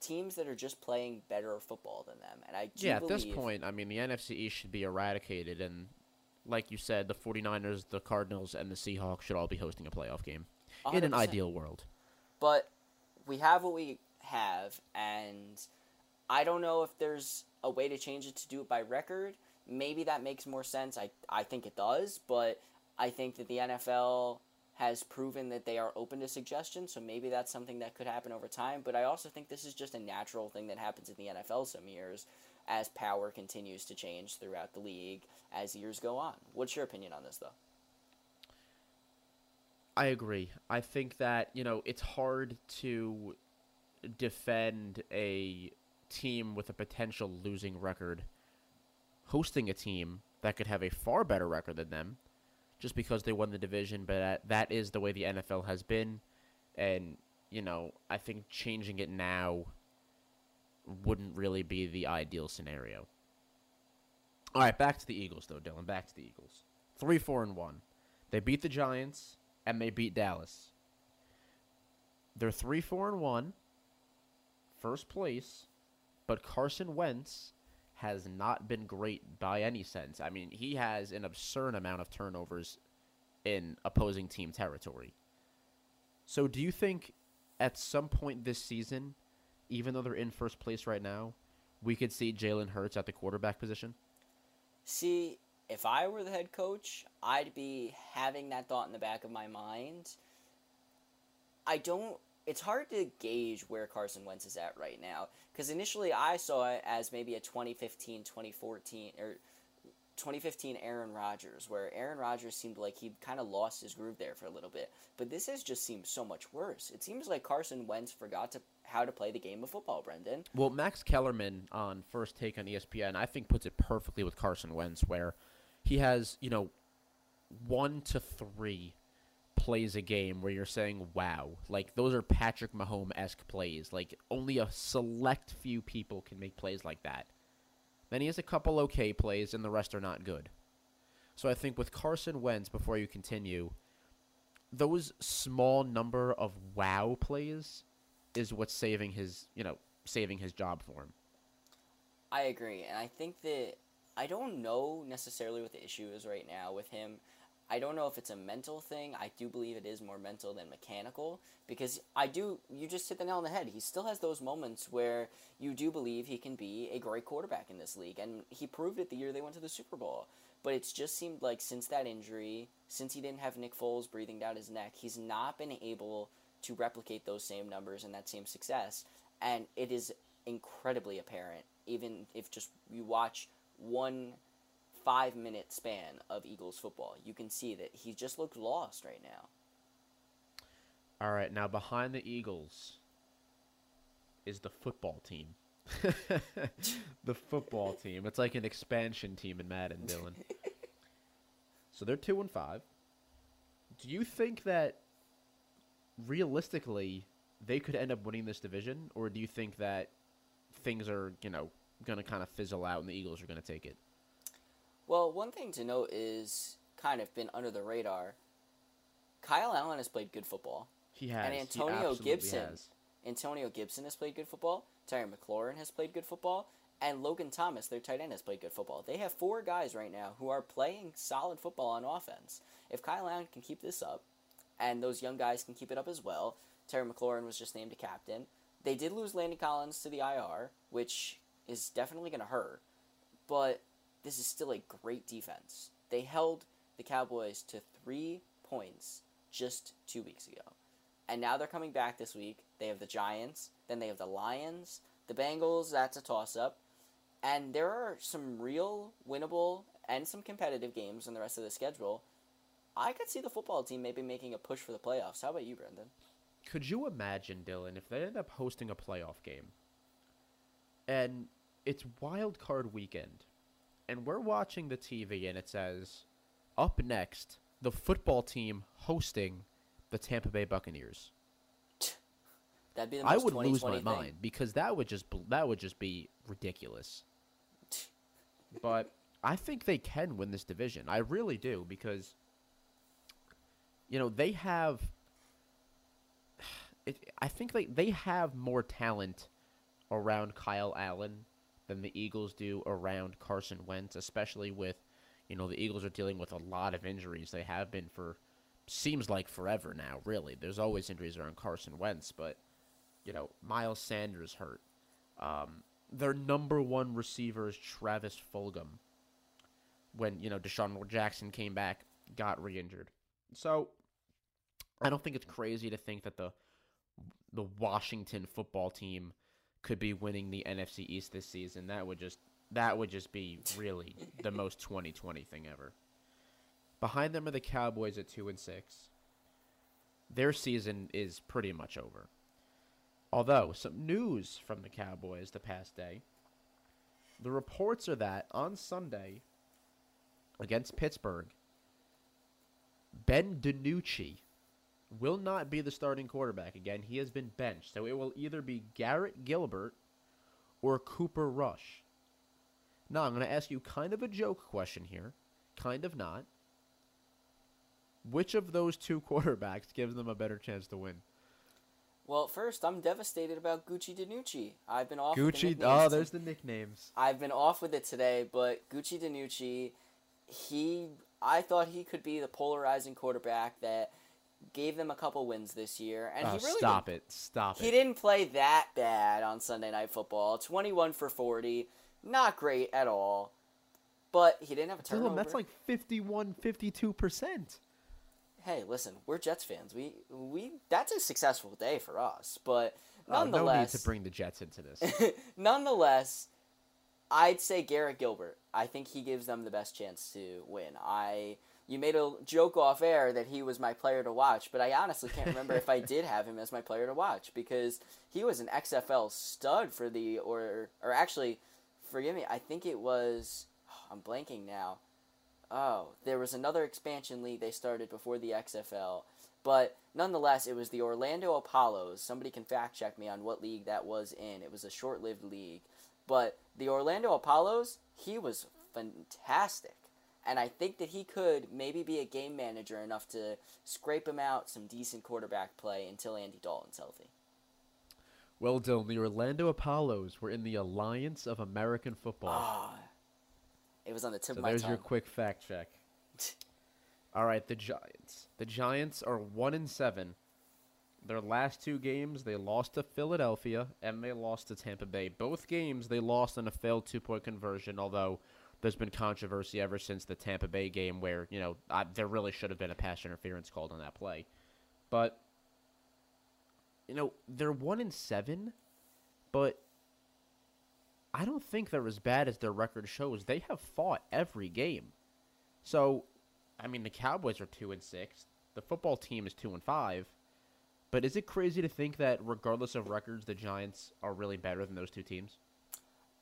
B: teams that are just playing better football than them. And I
A: yeah, at this point, I mean, the NFC East should be eradicated, and like you said, the 49ers, the Cardinals, and the Seahawks should all be hosting a playoff game in an ideal world.
B: But we have what we have, and I don't know if there's a way to change it to do it by record. Maybe that makes more sense. I I think it does, but I think that the NFL has proven that they are open to suggestions, so maybe that's something that could happen over time. But I also think this is just a natural thing that happens in the NFL some years as power continues to change throughout the league as years go on. What's your opinion on this, though?
A: I agree. I think that, you know, it's hard to defend a team with a potential losing record hosting a team that could have a far better record than them just because they won the division, but that, is the way the NFL has been and, you know, I think changing it now wouldn't really be the ideal scenario. All right, back to the Eagles though, Dylan. Back to the Eagles. 3 4 and 1. They beat the Giants and they beat Dallas. They're 3 4 and 1, first place, but Carson Wentz has not been great by any sense. I mean, he has an absurd amount of turnovers in opposing team territory. So, do you think at some point this season, even though they're in first place right now, we could see Jalen Hurts at the quarterback position?
B: See, if I were the head coach, I'd be having that thought in the back of my mind. I don't. It's hard to gauge where Carson Wentz is at right now because initially I saw it as maybe a 2015, 2014, or 2015 Aaron Rodgers, where Aaron Rodgers seemed like he kind of lost his groove there for a little bit. But this has just seemed so much worse. It seems like Carson Wentz forgot to how to play the game of football, Brendan.
A: Well, Max Kellerman on First Take on ESPN, I think puts it perfectly with Carson Wentz, where he has, you know, one to three plays a game where you're saying, wow, like those are Patrick Mahomes esque plays. Like only a select few people can make plays like that. Then he has a couple okay plays, and the rest are not good. So I think with Carson Wentz, before you continue, those small number of wow plays is what's saving his, you know, saving his job for him.
B: I agree, and I think that I don't know necessarily what the issue is right now with him. I don't know if it's a mental thing. I do believe it is more mental than mechanical because I do. You just hit the nail on the head. He still has those moments where you do believe he can be a great quarterback in this league, and he proved it the year they went to the Super Bowl. But it's just seemed like since that injury, since he didn't have Nick Foles breathing down his neck, he's not been able to replicate those same numbers and that same success. And it is incredibly apparent, even if just you watch one five minute span of Eagles football. You can see that he just looked lost right now.
A: All right, now behind the Eagles is the football team. the football team. It's like an expansion team in Madden, Dylan. so they're two and five. Do you think that realistically they could end up winning this division, or do you think that things are, you know, going to kind of fizzle out and the Eagles are going to take it?
B: Well, one thing to note is kind of been under the radar. Kyle Allen has played good football.
A: He has.
B: And Antonio Gibson.
A: has.
B: Antonio Gibson has played good football. Terry McLaurin has played good football. And Logan Thomas, their tight end, has played good football. They have four guys right now who are playing solid football on offense. If Kyle Allen can keep this up, and those young guys can keep it up as well, Terry McLaurin was just named a captain. They did lose Landon Collins to the IR, which is definitely going to hurt. But this is still a great defense. They held the Cowboys to three points just two weeks ago. And now they're coming back this week. They have the Giants, then they have the Lions, the Bengals, that's a toss up. And there are some real winnable and some competitive games in the rest of the schedule. I could see the football team maybe making a push for the playoffs. How about you, Brendan?
A: Could you imagine, Dylan, if they end up hosting a playoff game? and it's wild card weekend, and we're watching the TV, and it says, "Up next, the football team hosting the Tampa Bay Buccaneers."
B: That'd be the
A: I would lose my
B: thing.
A: mind because that would just that would just be ridiculous. but I think they can win this division. I really do because you know they have. It, I think they they have more talent around Kyle Allen than the Eagles do around Carson Wentz, especially with you know the Eagles are dealing with a lot of injuries. They have been for seems like forever now. Really, there's always injuries around Carson Wentz, but you know Miles Sanders hurt. Um, their number one receiver is Travis Fulgham. When you know DeSean Jackson came back, got re-injured, so I don't think it's crazy to think that the the Washington football team could be winning the NFC East this season. That would just that would just be really the most 2020 thing ever. Behind them are the Cowboys at 2 and 6. Their season is pretty much over. Although some news from the Cowboys the past day. The reports are that on Sunday against Pittsburgh, Ben DiNucci will not be the starting quarterback again. He has been benched. So it will either be Garrett Gilbert or Cooper Rush. Now, I'm going to ask you kind of a joke question here, kind of not. Which of those two quarterbacks gives them a better chance to win?
B: Well, first, I'm devastated about Gucci DiNucci. I've been off. with the
A: Gucci. Oh, there's the nicknames.
B: I've been off with it today, but Gucci DiNucci, he, I thought he could be the polarizing quarterback that gave them a couple wins this year, and
A: Oh,
B: he really
A: stop it. Stop
B: He
A: it.
B: didn't play that bad on Sunday Night Football. Twenty-one for forty, not great at all, but he didn't have a turnover.
A: That's like 51, 52%.
B: hey, listen, we're Jets fans. We we that's a successful day for us, but
A: Oh, no need
B: nonetheless,
A: to bring the Jets into this.
B: nonetheless, I'd say Garrett Gilbert. I think he gives them the best chance to win. I you made a joke off air that he was my player to watch, but I honestly can't remember if I did have him as my player to watch because he was an XFL stud for the or or actually, forgive me, I think it was oh, I'm blanking now. Oh, there was another expansion league they started before the XFL, but nonetheless, it was the Orlando Apollos. Somebody can fact check me on what league that was in. It was a short lived league. But the Orlando Apollos, he was fantastic. And I think that he could maybe be a game manager enough to scrape him out some decent quarterback play until Andy Dalton's healthy.
A: well, Dylan, the Orlando Apollos were in the Alliance of American Football.
B: Ah, it was on the tip
A: So
B: of my
A: there's
B: tongue.
A: your quick fact check. All right, the Giants. The Giants are one and seven. Their last two games, they lost to Philadelphia and they lost to Tampa Bay. Both games they lost on a failed two-point conversion. Although there's been controversy ever since the Tampa Bay game, where you know I, there really should have been a pass interference called on that play. But you know they're one in seven, but I don't think they're as bad as their record shows. They have fought every game. So, I mean, the Cowboys are two and six. The football team is two and five. But is it crazy to think that, regardless of records, the Giants are really better than those two teams?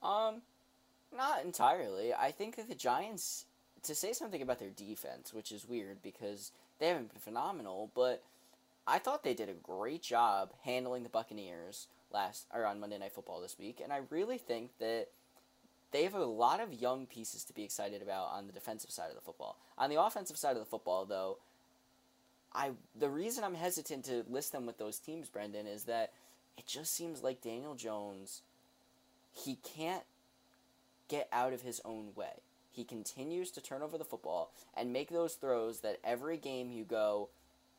B: Um, not entirely. I think that the Giants, to say something about their defense, which is weird because they haven't been phenomenal, but I thought they did a great job handling the Buccaneers last or on Monday Night Football this week, and I really think that they have a lot of young pieces to be excited about on the defensive side of the football. On the offensive side of the football, though, I the reason I'm hesitant to list them with those teams, Brendan, is that it just seems like Daniel Jones he can't get out of his own way. He continues to turn over the football and make those throws that every game you go,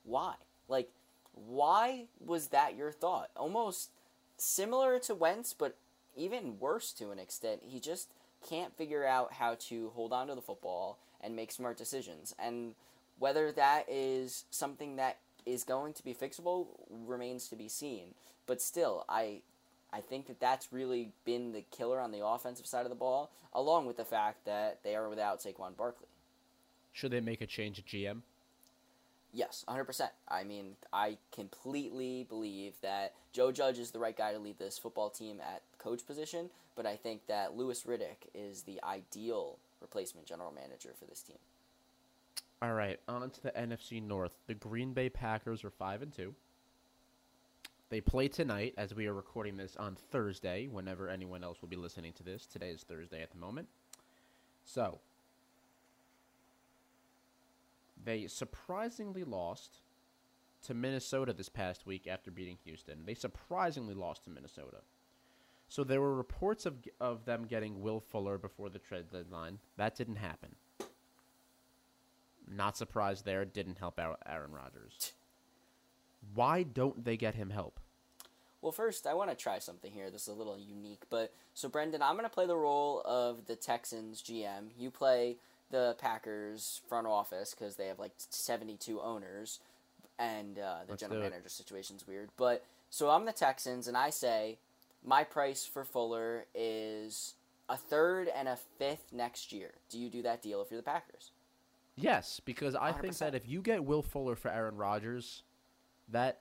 B: why? Like, why was that your thought? Almost similar to Wentz, but even worse to an extent. He just can't figure out how to hold on to the football and make smart decisions. And whether that is something that is going to be fixable remains to be seen. But still, I I think that that's really been the killer on the offensive side of the ball, along with the fact that they are without Saquon Barkley.
A: Should they make a change at GM?
B: Yes, 100%. I mean, I completely believe that Joe Judge is the right guy to lead this football team at coach position, but I think that Louis Riddick is the ideal replacement general manager for this team.
A: All right, on to the NFC North. The Green Bay Packers are 5 and 2. They play tonight as we are recording this on Thursday, whenever anyone else will be listening to this. Today is Thursday at the moment. So, they surprisingly lost to Minnesota this past week after beating Houston. They surprisingly lost to Minnesota. So there were reports of of them getting Will Fuller before the trade deadline. That didn't happen. Not surprised there. Didn't help out Aaron Rodgers. Why don't they get him help?
B: Well, first, I want to try something here. This is a little unique, but so Brendan, I'm going to play the role of the Texans GM. You play the Packers front office because they have like 72 owners, and uh, the
A: Let's
B: general manager situation's weird. But so I'm the Texans, and I say my price for Fuller is a third and a fifth next year. Do you do that deal if you're the Packers?
A: Yes, because I think
B: 100%.
A: that if you get Will Fuller for Aaron Rodgers, that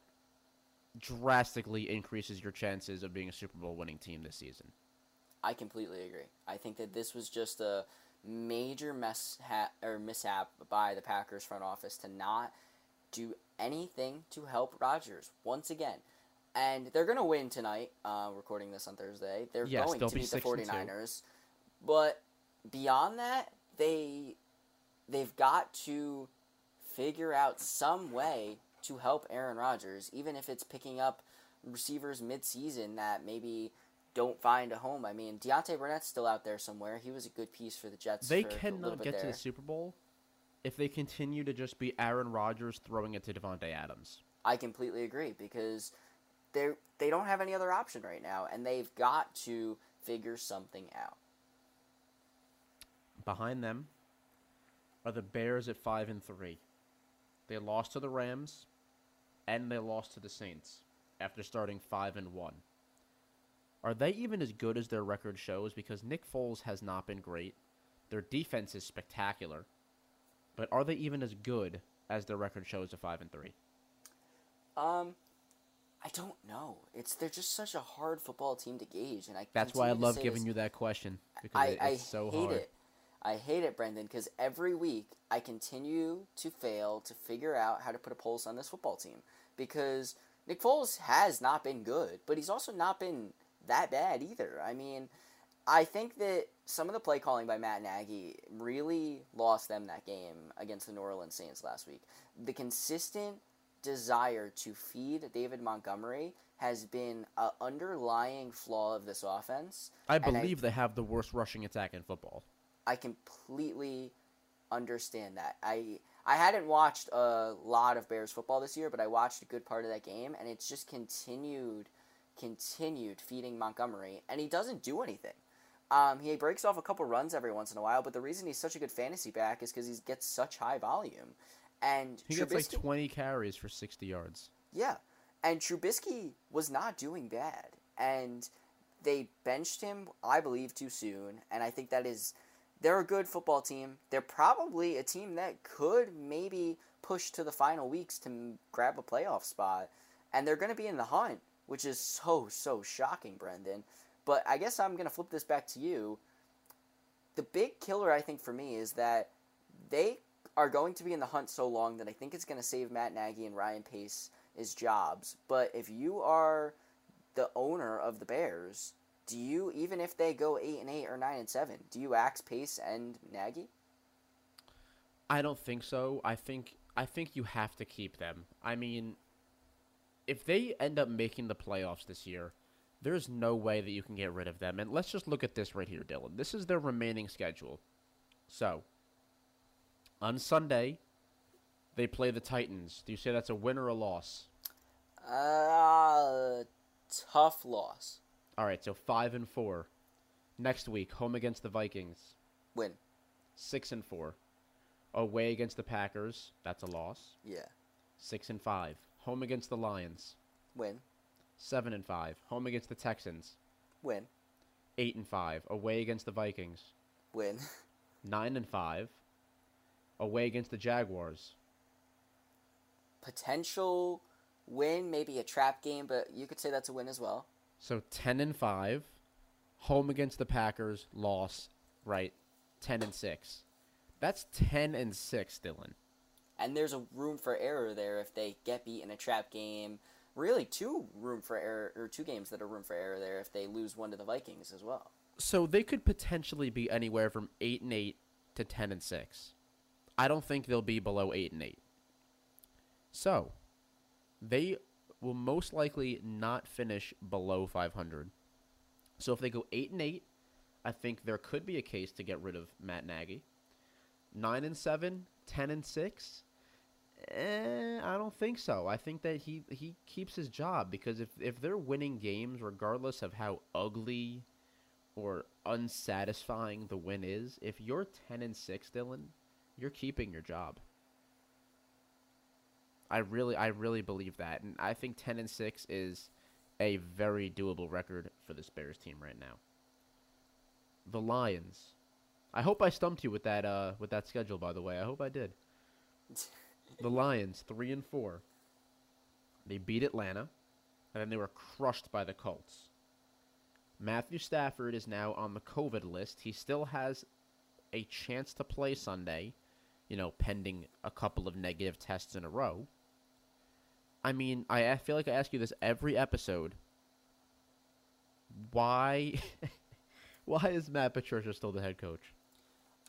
A: drastically increases your chances of being a Super Bowl winning team this season.
B: I completely agree. I think that this was just a major mess ha- or mishap by the Packers front office to not do anything to help Rodgers once again. And they're going to win tonight, uh, recording this on Thursday. They're
A: Yes,
B: going to
A: be
B: beat the
A: 6 and
B: 49ers. But beyond that, they they've got to figure out some way to help Aaron Rodgers, even if it's picking up receivers mid-season that maybe don't find a home. I mean, Deontay Burnett's still out there somewhere. He was a good piece for the Jets.
A: They
B: for a little
A: cannot get to the Super Bowl if they continue to just be Aaron Rodgers throwing it to Davante Adams.
B: I completely agree because they they don't have any other option right now, and they've got to figure something out.
A: Behind them are the Bears at 5 and 3. They lost to the Rams and they lost to the Saints after starting 5 and 1. Are they even as good as their record shows because Nick Foles has not been great. Their defense is spectacular. But are they even as good as their record shows of 5 and 3?
B: Um, I don't know. It's they're just such a hard football team to gauge, and I.
A: That's why I love giving you that question because
B: I,
A: it-
B: I
A: it's so
B: hate
A: hard.
B: it. I hate it, Brendan, because every week I continue to fail to figure out how to put a pulse on this football team. Because Nick Foles has not been good, but he's also not been that bad either. I mean, I think that some of the play calling by Matt Nagy really lost them that game against the New Orleans Saints last week. The consistent desire to feed David Montgomery has been an underlying flaw of this offense.
A: I
B: and I-
A: believe they have the worst rushing attack in football.
B: I completely understand that. I I hadn't watched a lot of Bears football this year, but I watched a good part of that game, and it's just continued, continued feeding Montgomery, and he doesn't do anything. Um, he breaks off a couple runs every once in a while, but the reason he's such a good fantasy back is because he gets such high volume. And
A: He gets like 20 carries for 60 yards.
B: yeah. And Trubisky was not doing bad. And they benched him, I believe, too soon. And I think that is they're a good football team. They're probably a team that could maybe push to the final weeks to grab a playoff spot. And they're going to be in the hunt, which is so, so shocking, Brendan. But I guess I'm going to flip this back to you. The big killer, I think, for me is that they are going to be in the hunt so long that I think it's going to save Matt Nagy and Ryan Pace his jobs. But if you are the owner of the Bears, do you even if they go eight and eight or nine and seven, do you axe Pace and Nagy?
A: I don't think so. I think I think you have to keep them. I mean, if they end up making the playoffs this year, there's no way that you can get rid of them. And let's just look at this right here, Dylan. This is their remaining schedule. So, on Sunday, they play the Titans. Do you say that's a win or a loss?
B: Uh, tough loss.
A: All right, so 5 and 4. Next week, home against the Vikings.
B: Win.
A: 6 and 4. Away against the Packers. That's a loss.
B: Yeah.
A: 6 and 5. Home against the Lions.
B: Win.
A: Seven and five. Home against the Texans.
B: Win.
A: Eight and five. Away against the Vikings.
B: Win.
A: Nine and five. Away against the Jaguars.
B: potential win, maybe a trap game, but you could say that's a win as well.
A: So 10 and 5, home against the Packers, loss, right? 10 and 6. That's 10 and 6, Dylan.
B: And there's a room for error there if they get beat in a trap game. Really, two room for error or two games that are room for error there if they lose one to the Vikings as well.
A: So they could potentially be anywhere from 8 and 8 to 10 and 6. I don't think they'll be below 8 and 8. So, they will most likely not finish below 500. So if they go 8 and 8, I think there could be a case to get rid of Matt Nagy. 9 and 7, 10 and 6, eh, I don't think so. I think that he he keeps his job because if if they're winning games regardless of how ugly or unsatisfying the win is, if you're 10 and 6, Dylan, you're keeping your job. I really I really believe that and I think 10 and 6 is a very doable record for this Bears team right now. The Lions. I hope I stumped you with that uh with that schedule by the way. I hope I did. the Lions 3 and 4. They beat Atlanta and then they were crushed by the Colts. Matthew Stafford is now on the COVID list. He still has a chance to play Sunday, you know, pending a couple of negative tests in a row. I mean, I, feel like I ask you this every episode. Why why is Matt Patricia still the head coach?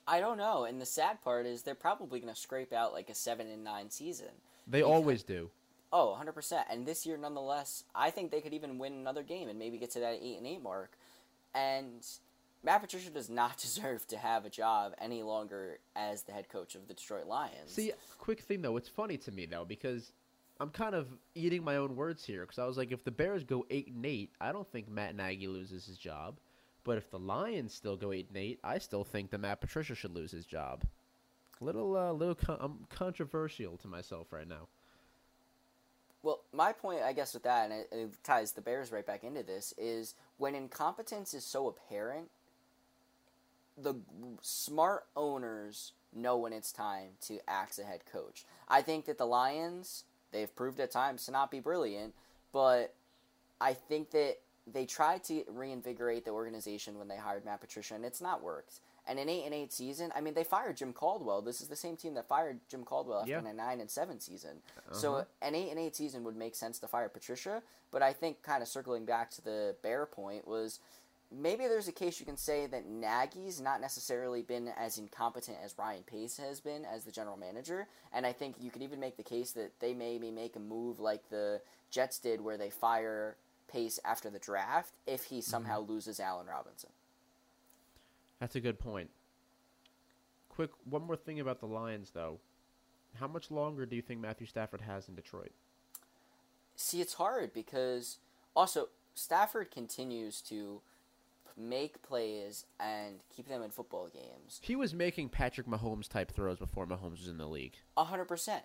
B: I don't know, and the sad part is they're probably going to scrape out like a 7 and 9 season.
A: They
B: Because-
A: always do.
B: Oh, 100%. And this year, nonetheless, I think they could even win another game and maybe get to that 8 and 8 mark. And Matt Patricia does not deserve to have a job any longer as the head coach of the Detroit Lions.
A: See, quick thing though, it's funny to me though because I'm kind of eating my own words here because I was like, if the Bears go eight and eight, I don't think Matt Nagy loses his job. But if the Lions still go eight and eight, I still think that Matt Patricia should lose his job. Little, uh, little, con- I'm controversial to myself right now.
B: Well, my point, I guess, with that, and it, it ties the Bears right back into this, is when incompetence is so apparent, the smart owners know when it's time to axe a head coach. I think that the Lions, they've proved at times to not be brilliant, but I think that they tried to reinvigorate the organization when they hired Matt Patricia, and it's not worked. And an eight and eight season, I mean, they fired Jim Caldwell. This is the same team that fired Jim Caldwell after
A: Yeah.
B: a nine and seven season.
A: Uh-huh.
B: So an eight and eight season would make sense to fire Patricia. But I think, kind of circling back to the Bear point, was maybe there's a case you can say that Nagy's not necessarily been as incompetent as Ryan Pace has been as the general manager. And I think you could even make the case that they maybe make a move like the Jets did, where they fire Pace after the draft if he somehow mm-hmm. loses Allen Robinson.
A: That's a good point. Quick, one more thing about the Lions though. How much longer do you think Matthew Stafford has in Detroit?
B: See, it's hard because also Stafford continues to make plays and keep them in football games.
A: He was making Patrick Mahomes type throws before Mahomes was in the league.
B: A hundred percent.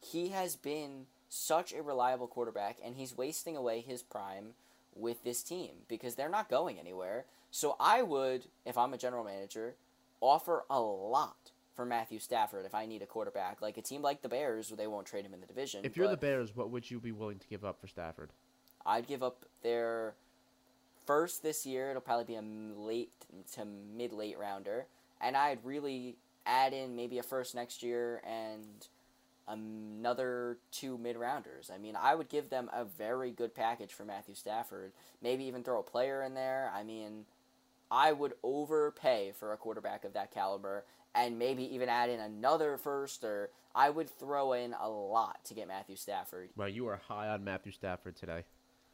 B: He has been such a reliable quarterback, and he's wasting away his prime with this team because they're not going anywhere. So I would, if I'm a general manager, offer a lot for Matthew Stafford if I need a quarterback. Like a team like the Bears, they won't trade him in the division.
A: If you're the Bears, what would you be willing to give up for Stafford?
B: I'd give up their first this year. It'll probably be a late to mid late rounder, and I'd really add in maybe a first next year and another two mid rounders. I mean, I would give them a very good package for Matthew Stafford. Maybe even throw a player in there. I mean, I would overpay for a quarterback of that caliber and maybe even add in another first or I would throw in a lot to get Matthew Stafford.
A: Well, you are high on Matthew Stafford today.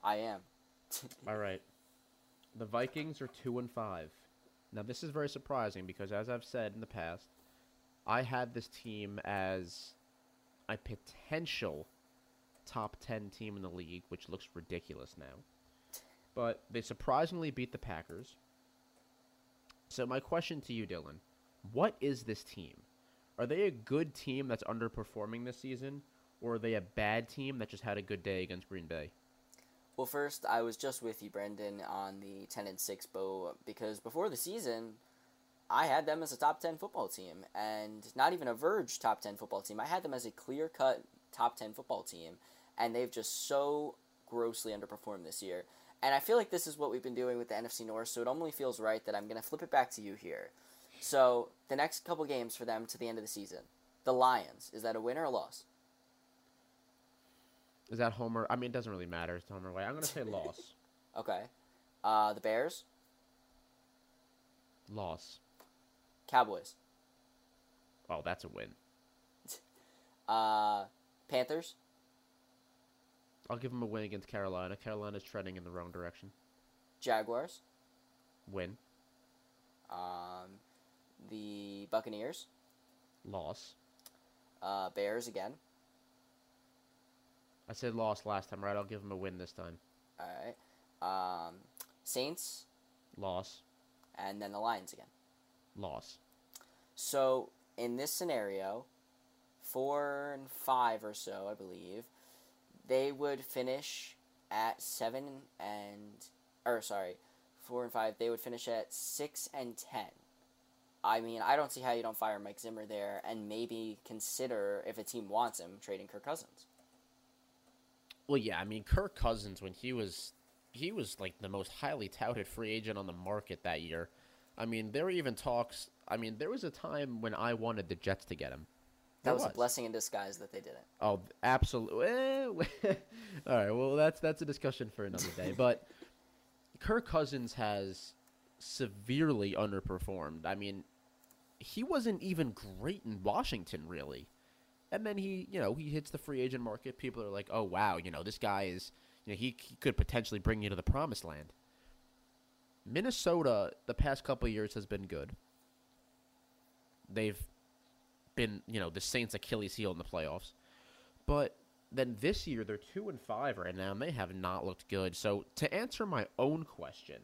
B: I am.
A: All right. The Vikings are 2 and 5. Now, this is very surprising because as I've said in the past, I had this team as a potential top 10 team in the league, which looks ridiculous now. But they surprisingly beat the Packers. So my question to you, Dylan, what is this team? Are they a good team that's underperforming this season, or are they a bad team that just had a good day against Green Bay?
B: Well, first, I was just with you, Brendan, on the 10 and 6 bow because before the season, I had them as a top 10 football team and not even a verge top 10 football team. I had them as a clear cut top 10 football team, and they've just so grossly underperformed this year. And I feel like this is what we've been doing with the NFC North, so it only feels right that I'm going to flip it back to you here. So, the next couple games for them to the end of the season. The Lions, is that a win or a loss?
A: Is that Homer? I mean, it doesn't really matter. It's Homer way. I'm gonna say loss.
B: Okay. Uh, the Bears,
A: loss.
B: Cowboys,
A: Oh, that's a win.
B: uh, Panthers,
A: I'll give them a win against Carolina. Carolina's trending in the wrong direction.
B: Jaguars,
A: Win.
B: um, the Buccaneers,
A: Loss.
B: uh, Bears again.
A: I said loss last time, right? I'll give him a win this time.
B: All right. Um, Saints,
A: Loss.
B: and then the Lions again.
A: Loss.
B: So in this scenario, four and five or so, I believe, they would finish at seven and or sorry, four and five. They would finish at six and ten. I mean, I don't see how you don't fire Mike Zimmer there, and maybe consider if a team wants him trading Kirk Cousins.
A: Well, yeah. I mean, Kirk Cousins when he was he was like the most highly touted free agent on the market that year. I mean, there were even talks. I mean, there was a time when I wanted the Jets to get him.
B: That
A: There
B: was, a blessing in disguise that they didn't.
A: Oh, absolutely. All right. Well, that's that's a discussion for another day. But Kirk Cousins has severely underperformed. I mean, he wasn't even great in Washington, really. And then he, you know, he hits the free agent market. People are like, "Oh, wow, you know, this guy is, you know, he, he could potentially bring you to the promised land." Minnesota, the past couple years has been good. They've been, you know, the Saints' Achilles heel in the playoffs. But then this year they're two and five right now, and they have not looked good. So to answer my own question,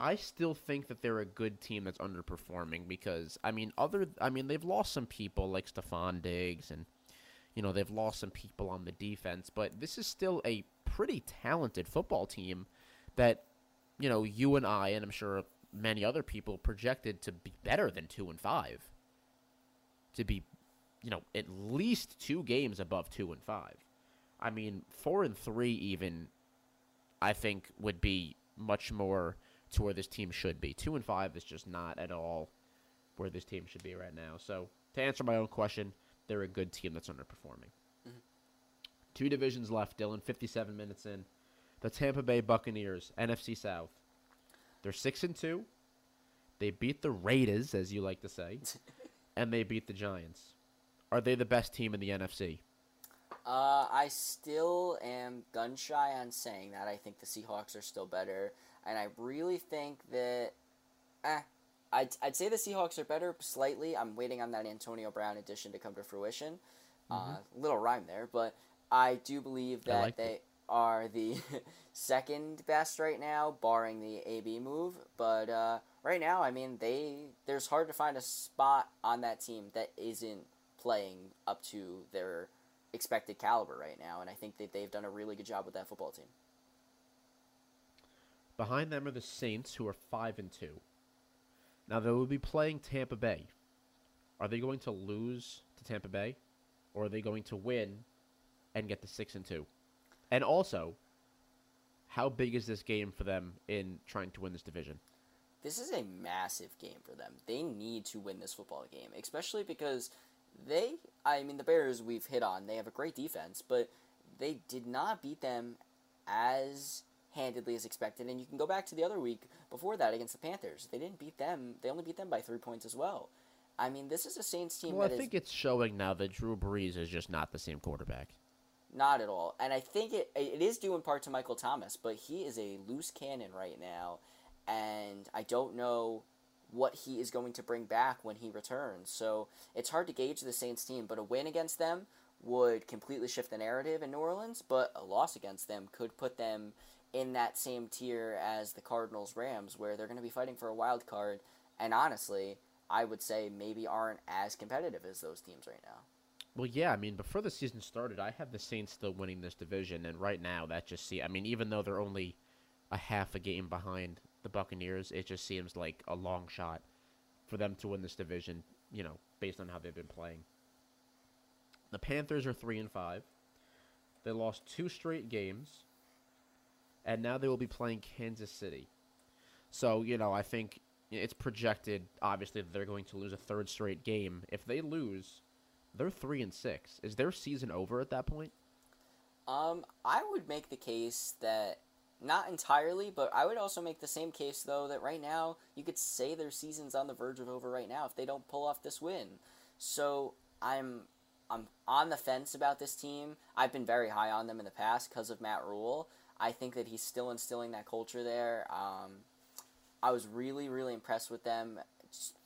A: I still think that they're a good team that's underperforming because I mean, other I mean, they've lost some people like Stefon Diggs and you know they've lost some people on the defense, but this is still a pretty talented football team that you know you and I and I'm sure many other people projected to be better than two and five, to be you know at least two games above two and five. I mean, four and three even, I think would be much more to where this team should be. Two and five is just not at all where this team should be right now. So to answer my own question, they're a good team that's underperforming. Two divisions left, Dylan. Fifty-seven minutes in. The Tampa Bay Buccaneers, NFC South. They're six and two. They beat the Raiders, as you like to say, and they beat the Giants. Are they the best team in the NFC?
B: Uh, I still am gun shy on saying that. I think the Seahawks are still better, and I really think that, eh, I'd, I'd say the Seahawks are better slightly. I'm waiting on that Antonio Brown addition to come to fruition. Uh, little rhyme there, but I do believe that
A: liked
B: they
A: it.
B: are the second best right now, barring the AB move. But uh, right now, I mean, they there's hard to find a spot on that team that isn't playing up to their expected caliber right now, and I think that they've done a really good job with that football team.
A: Behind them are the Saints, who are five and two. Now they will be playing Tampa Bay. Are they going to lose to Tampa Bay, or are they going to win and get to six and two? And also, how big is this game for them in trying to win this division?
B: This is a massive game for them. They need to win this football game, especially because they, I mean, the Bears we've hit on, they have a great defense, but they did not beat them as handedly as expected. And you can go back to the other week before that against the Panthers. They didn't beat them, they only beat them by three points as well. I mean, this is a Saints team
A: Well, I
B: that is
A: think it's showing now that Drew Brees is just not the same quarterback.
B: Not at all. And I think it it is due in part to Michael Thomas, but he is a loose cannon right now, and I don't know what he is going to bring back when he returns. So it's hard to gauge the Saints team, but a win against them would completely shift the narrative in New Orleans, but a loss against them could put them in that same tier as the Cardinals Rams where they're going to be fighting for a wild card and honestly, I would say maybe aren't as competitive as those teams right now.
A: Well, yeah, I mean, before the season started, I had the Saints still winning this division, and right now, that just see, I mean, even though they're only a half a game behind the Buccaneers, it just seems like a long shot for them to win this division. You know, based on how they've been playing. The Panthers are three and five. They lost two straight games, and now they will be playing Kansas City. So you know, I think it's projected, obviously, that they're going to lose a third straight game. If they lose, they're three and six. Is their season over at that point?
B: Um, I would make the case that not entirely, but I would also make the same case though that right now you could say their season's on the verge of over right now if they don't pull off this win. So I'm I'm on the fence about this team. I've been very high on them in the past because of Matt Rhule. I think that he's still instilling that culture there. Um, I was really really impressed with them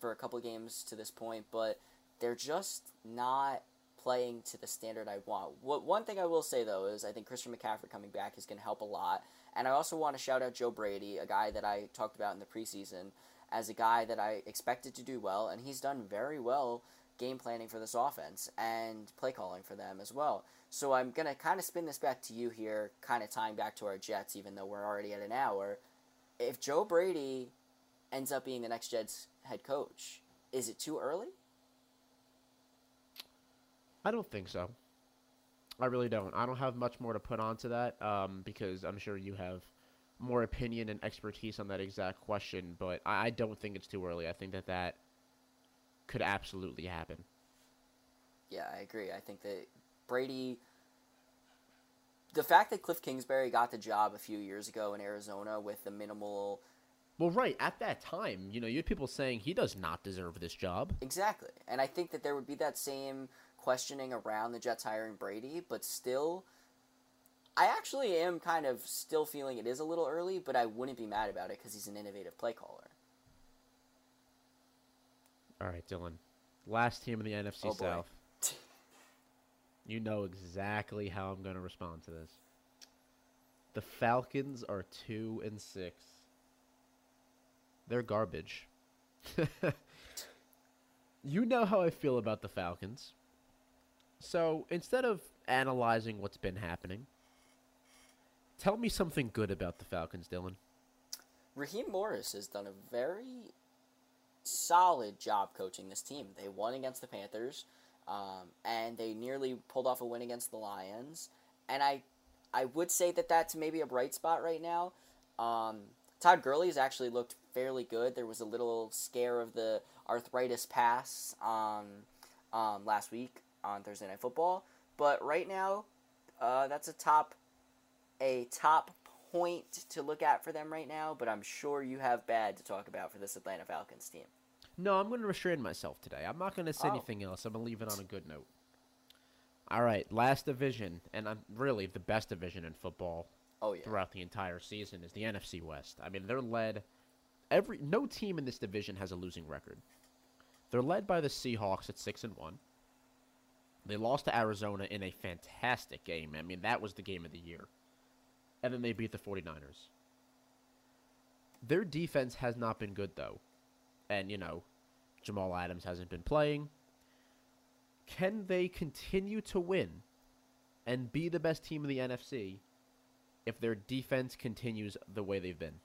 B: for a couple games to this point, but they're just not playing to the standard I want. What one thing I will say though is I think Christian McCaffrey coming back is going to help a lot. And I also want to shout out Joe Brady, a guy that I talked about in the preseason, as a guy that I expected to do well, and he's done very well game planning for this offense and play calling for them as well. So I'm going to kind of spin this back to you here, kind of tying back to our Jets, even though we're already at an hour. If Joe Brady ends up being the next Jets head coach, is it too early?
A: I don't think so. I really don't. I don't have much more to put onto that um, because I'm sure you have more opinion and expertise on that exact question. But I, I don't think it's too early. I think that that could absolutely happen.
B: Yeah, I agree. I think that Brady. The fact that Cliff Kingsbury got the job a few years ago in Arizona with the minimal.
A: Well, right at that time, you know, you had people saying he does not deserve this job.
B: Exactly, and I think that there would be that same questioning around the Jets hiring Brady, but still, I actually am kind of still feeling it is a little early, but I wouldn't be mad about it because he's an innovative play caller.
A: All right, Dylan. Last team in the NFC
B: Oh.
A: South. You know exactly how I'm going to respond to this. The Falcons are 2 and 6. They're garbage. you know how I feel about the Falcons. So, instead of analyzing what's been happening, tell me something good about the Falcons, Dylan.
B: Raheem Morris has done a very solid job coaching this team. They won against the Panthers, um, and they nearly pulled off a win against the Lions. And I, I would say that that's maybe a bright spot right now. Um, Todd Gurley's actually looked fairly good. There was a little scare of the arthritis pass um, um, last week on Thursday Night Football, but right now, uh, that's a top a top point to look at for them right now, but I'm sure you have bad to talk about for this Atlanta Falcons team.
A: No, I'm going to restrain myself today. I'm not going to say
B: Oh.
A: anything else. I'm going to leave it on a good note. All right, last division, and I'm really the best division in football
B: Oh yeah.
A: throughout the entire season is the NFC West. I mean, they're led every no team in this division has a losing record. They're led by the Seahawks at 6 and 1. They lost to Arizona in a fantastic game. I mean, that was the game of the year. And then they beat the 49ers. Their defense has not been good though. And, you know, Jamal Adams hasn't been playing. Can they continue to win and be the best team in the NFC if their defense continues the way they've been?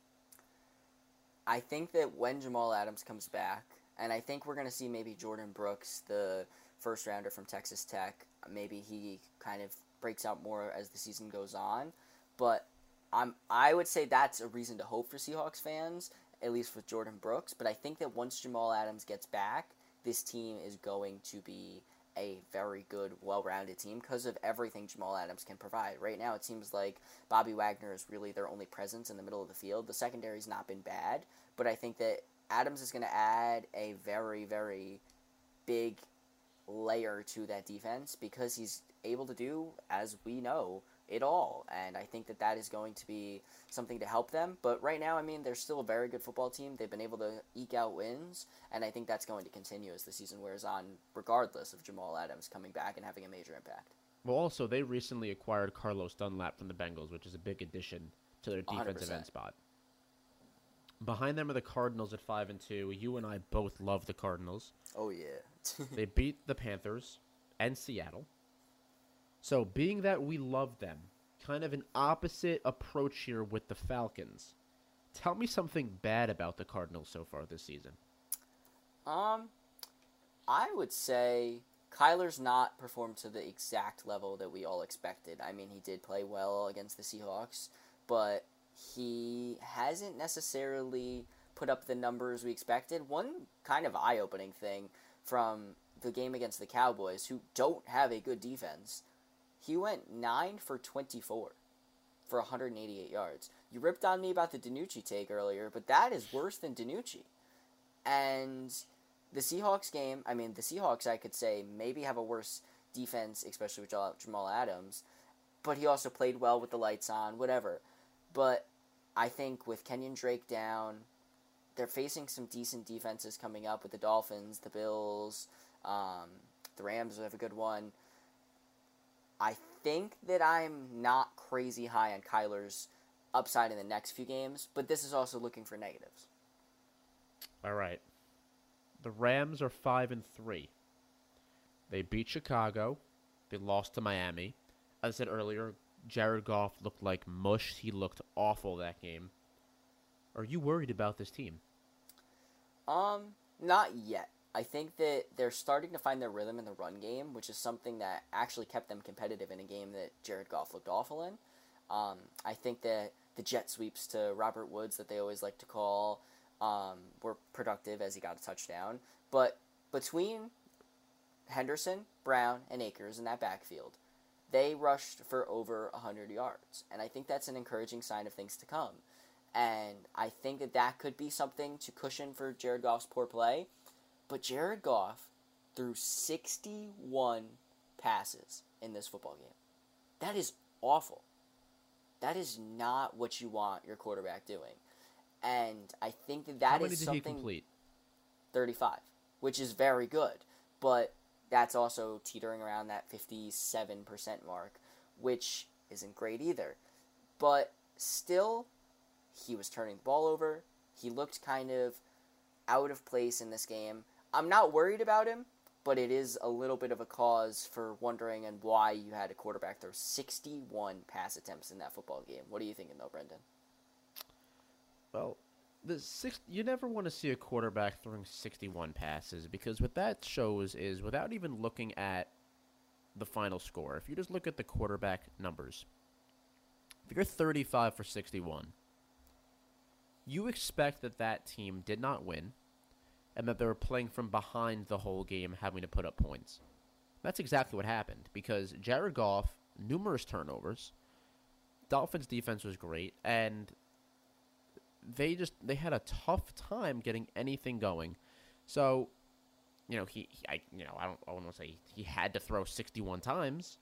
B: I think that when Jamal Adams comes back, and I think we're going to see maybe Jordyn Brooks, the first rounder from Texas Tech, maybe he kind of breaks out more as the season goes on. But I'm I would say that's a reason to hope for Seahawks fans, at least with Jordyn Brooks. But I think that once Jamal Adams gets back, this team is going to be a very good, well-rounded team because of everything Jamal Adams can provide. Right now, it seems like Bobby Wagner is really their only presence in the middle of the field. The secondary's not been bad, but I think that Adams is going to add a very, very big layer to that defense because he's able to do, as we know, it all. And I think that that is going to be something to help them. But right now, I mean, they're still a very good football team. They've been able to eke out wins, and I think that's going to continue as the season wears on, regardless of Jamal Adams coming back and having a major impact.
A: Well, also, they recently acquired Carlos Dunlap from the Bengals, which is a big addition to their defensive
B: 100%.
A: end spot. Behind them are the Cardinals at 5 and 2. You and I both love the Cardinals.
B: Oh, yeah.
A: They beat the Panthers and Seattle. So, being that we love them, kind of an opposite approach here with the Falcons. Tell me something bad about the Cardinals so far this season.
B: Um, I would say Kyler's not performed to the exact level that we all expected. I mean, he did play well against the Seahawks, but he hasn't necessarily put up the numbers we expected. One kind of eye opening thing from the game against the Cowboys, who don't have a good defense, he went 9 for 24 for 188 yards. You ripped on me about the DiNucci take earlier, but that is worse than DiNucci. And the Seahawks game, I mean, the Seahawks, I could say, maybe have a worse defense, especially with Jamal Adams, but he also played well with the lights on, whatever. But I think with Kenyan Drake down, they're facing some decent defenses coming up with the Dolphins, the Bills, um, the Rams have a good one. I think that I'm not crazy high on Kyler's upside in the next few games, but this is also looking for negatives.
A: All right. The Rams are 5 and 3. They beat Chicago. They lost to Miami. As I said earlier, Jared Goff looked like mush. He looked awful that game. Are you worried about this team?
B: Um, not yet. I think that they're starting to find their rhythm in the run game, which is something that actually kept them competitive in a game that Jared Goff looked awful in. Um, I think that the jet sweeps to Robert Woods that they always like to call um, were productive as he got a touchdown. But between Henderson, Brown, and Akers in that backfield, they rushed for over 100 yards. And I think that's an encouraging sign of things to come. And I think that that could be something to cushion for Jared Goff's poor play. But Jared Goff threw 61 passes in this football game. That is awful. That is not what you want your quarterback doing. And I think that that is something
A: he complete?
B: 35, which is very good. But that's also teetering around that 57% mark, which isn't great either. But still, he was turning the ball over. He looked kind of out of place in this game. I'm not worried about him, but it is a little bit of a cause for wondering and why you had a quarterback throw 61 pass attempts in that football game. What are you thinking, though, Brendan?
A: Well, the six you never want to see a quarterback throwing 61 passes because what that shows is without even looking at the final score, if you just look at the quarterback numbers, if you're 35 for 61, you expect that that team did not win and that they were playing from behind the whole game, having to put up points. That's exactly what happened because Jared Goff, numerous turnovers, Dolphins defense was great, and they just they had a tough time getting anything going. So, you know, he, he I you know, I don't I want to say he had to throw 61 times,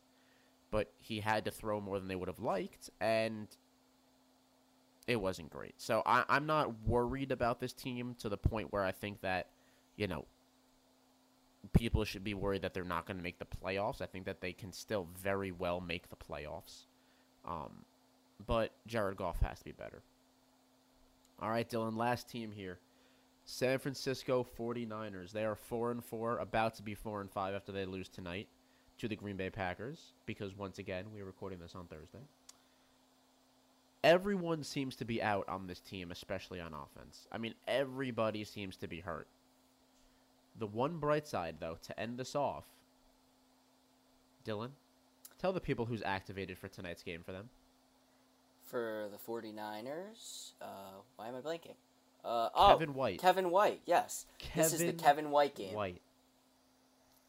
A: but he had to throw more than they would have liked and it wasn't great. So I, I'm not worried about this team to the point where I think that, you know, people should be worried that they're not going to make the playoffs. I think that they can still very well make the playoffs. Um, but Jared Goff has to be better. All right, Dylan, last team here. San Francisco 49ers. They are 4 and 4, about to be 4 and 5 after they lose tonight to the Green Bay Packers because once again, we're recording this on Thursday. Everyone seems to be out on this team, especially on offense. I mean, everybody seems to be hurt. The one bright side, though, to end this off, Dylan, tell the people who's activated for tonight's game for them.
B: For the 49ers, uh, why am I blanking? Uh, oh,
A: Kevin White.
B: Kevin White, yes. this is the
A: Kevin
B: Kevin White game.
A: White.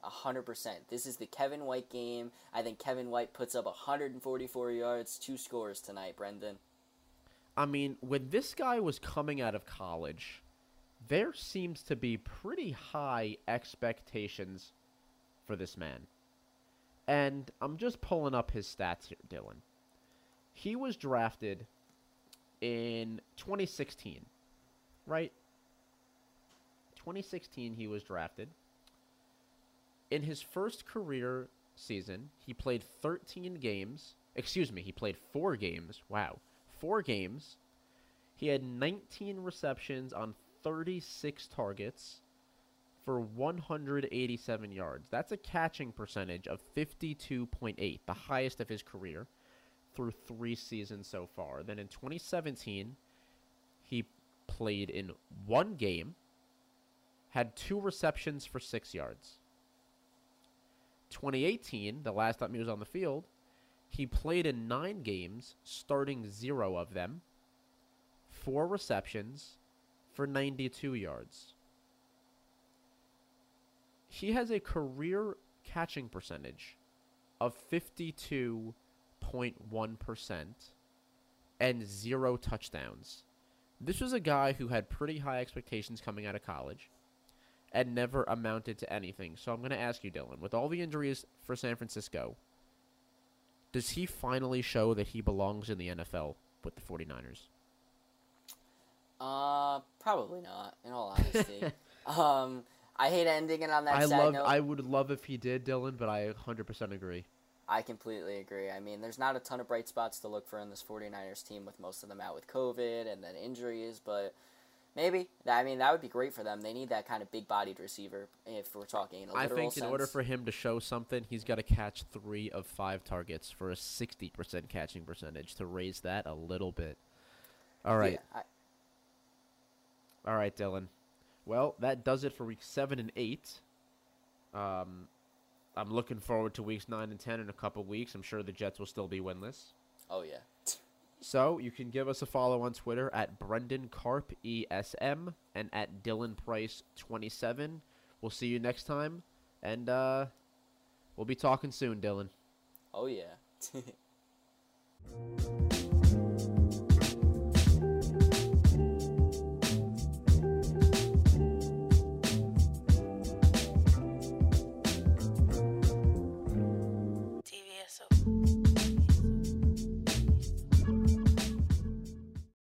B: A hundred percent. This is the Kevin White game. I think Kevin White puts up 144 yards, two scores tonight, Brendan.
A: I mean, when this guy was coming out of college, there seems to be pretty high expectations for this man. And I'm just pulling up his stats here, Dylan. He was drafted in 2016, right? 2016, he was drafted. In his first career season, he played 13 games. Excuse me, he played four games. Wow. Four games. He had 19 receptions on 36 targets for 187 yards. That's a catching percentage of 52.8, the highest of his career through three seasons so far. Then in 2017, he played in one game, had two receptions for six yards. 2018, the last time he was on the field, he played in nine games, starting zero of them, four receptions for 92 yards. He has a career catching percentage of 52.1% and zero touchdowns. This was a guy who had pretty high expectations coming out of college and never amounted to anything. So I'm going to ask you, Dylan, with all the injuries for San Francisco, does he finally show that he belongs in the NFL with the 49ers?
B: Uh, probably not. In all honesty, um, I hate ending it on that
A: I
B: sad
A: love
B: note.
A: I would love if he did, Dylan, but I 100% agree.
B: I completely agree. I mean, there's not a ton of bright spots to look for in this 49ers team with most of them out with COVID and then injuries, but maybe. I mean, that would be great for them. They need that kind of big-bodied receiver if we're talking in a
A: I
B: literal
A: think
B: sense.
A: in order for him to show something, he's got to catch 3 of 5 targets for a 60% catching percentage to raise that a little bit. All right.
B: Yeah, I,
A: All right, Dylan. Well, that does it for week seven and eight. Um, I'm looking forward to weeks nine and ten in a couple weeks. I'm sure the Jets will still be winless.
B: oh yeah.
A: So you can give us a follow on Twitter at Brendan Carp ESM and at Dylan Price 27. We'll see you next time, and uh, we'll be talking soon, Dylan.
B: Oh yeah.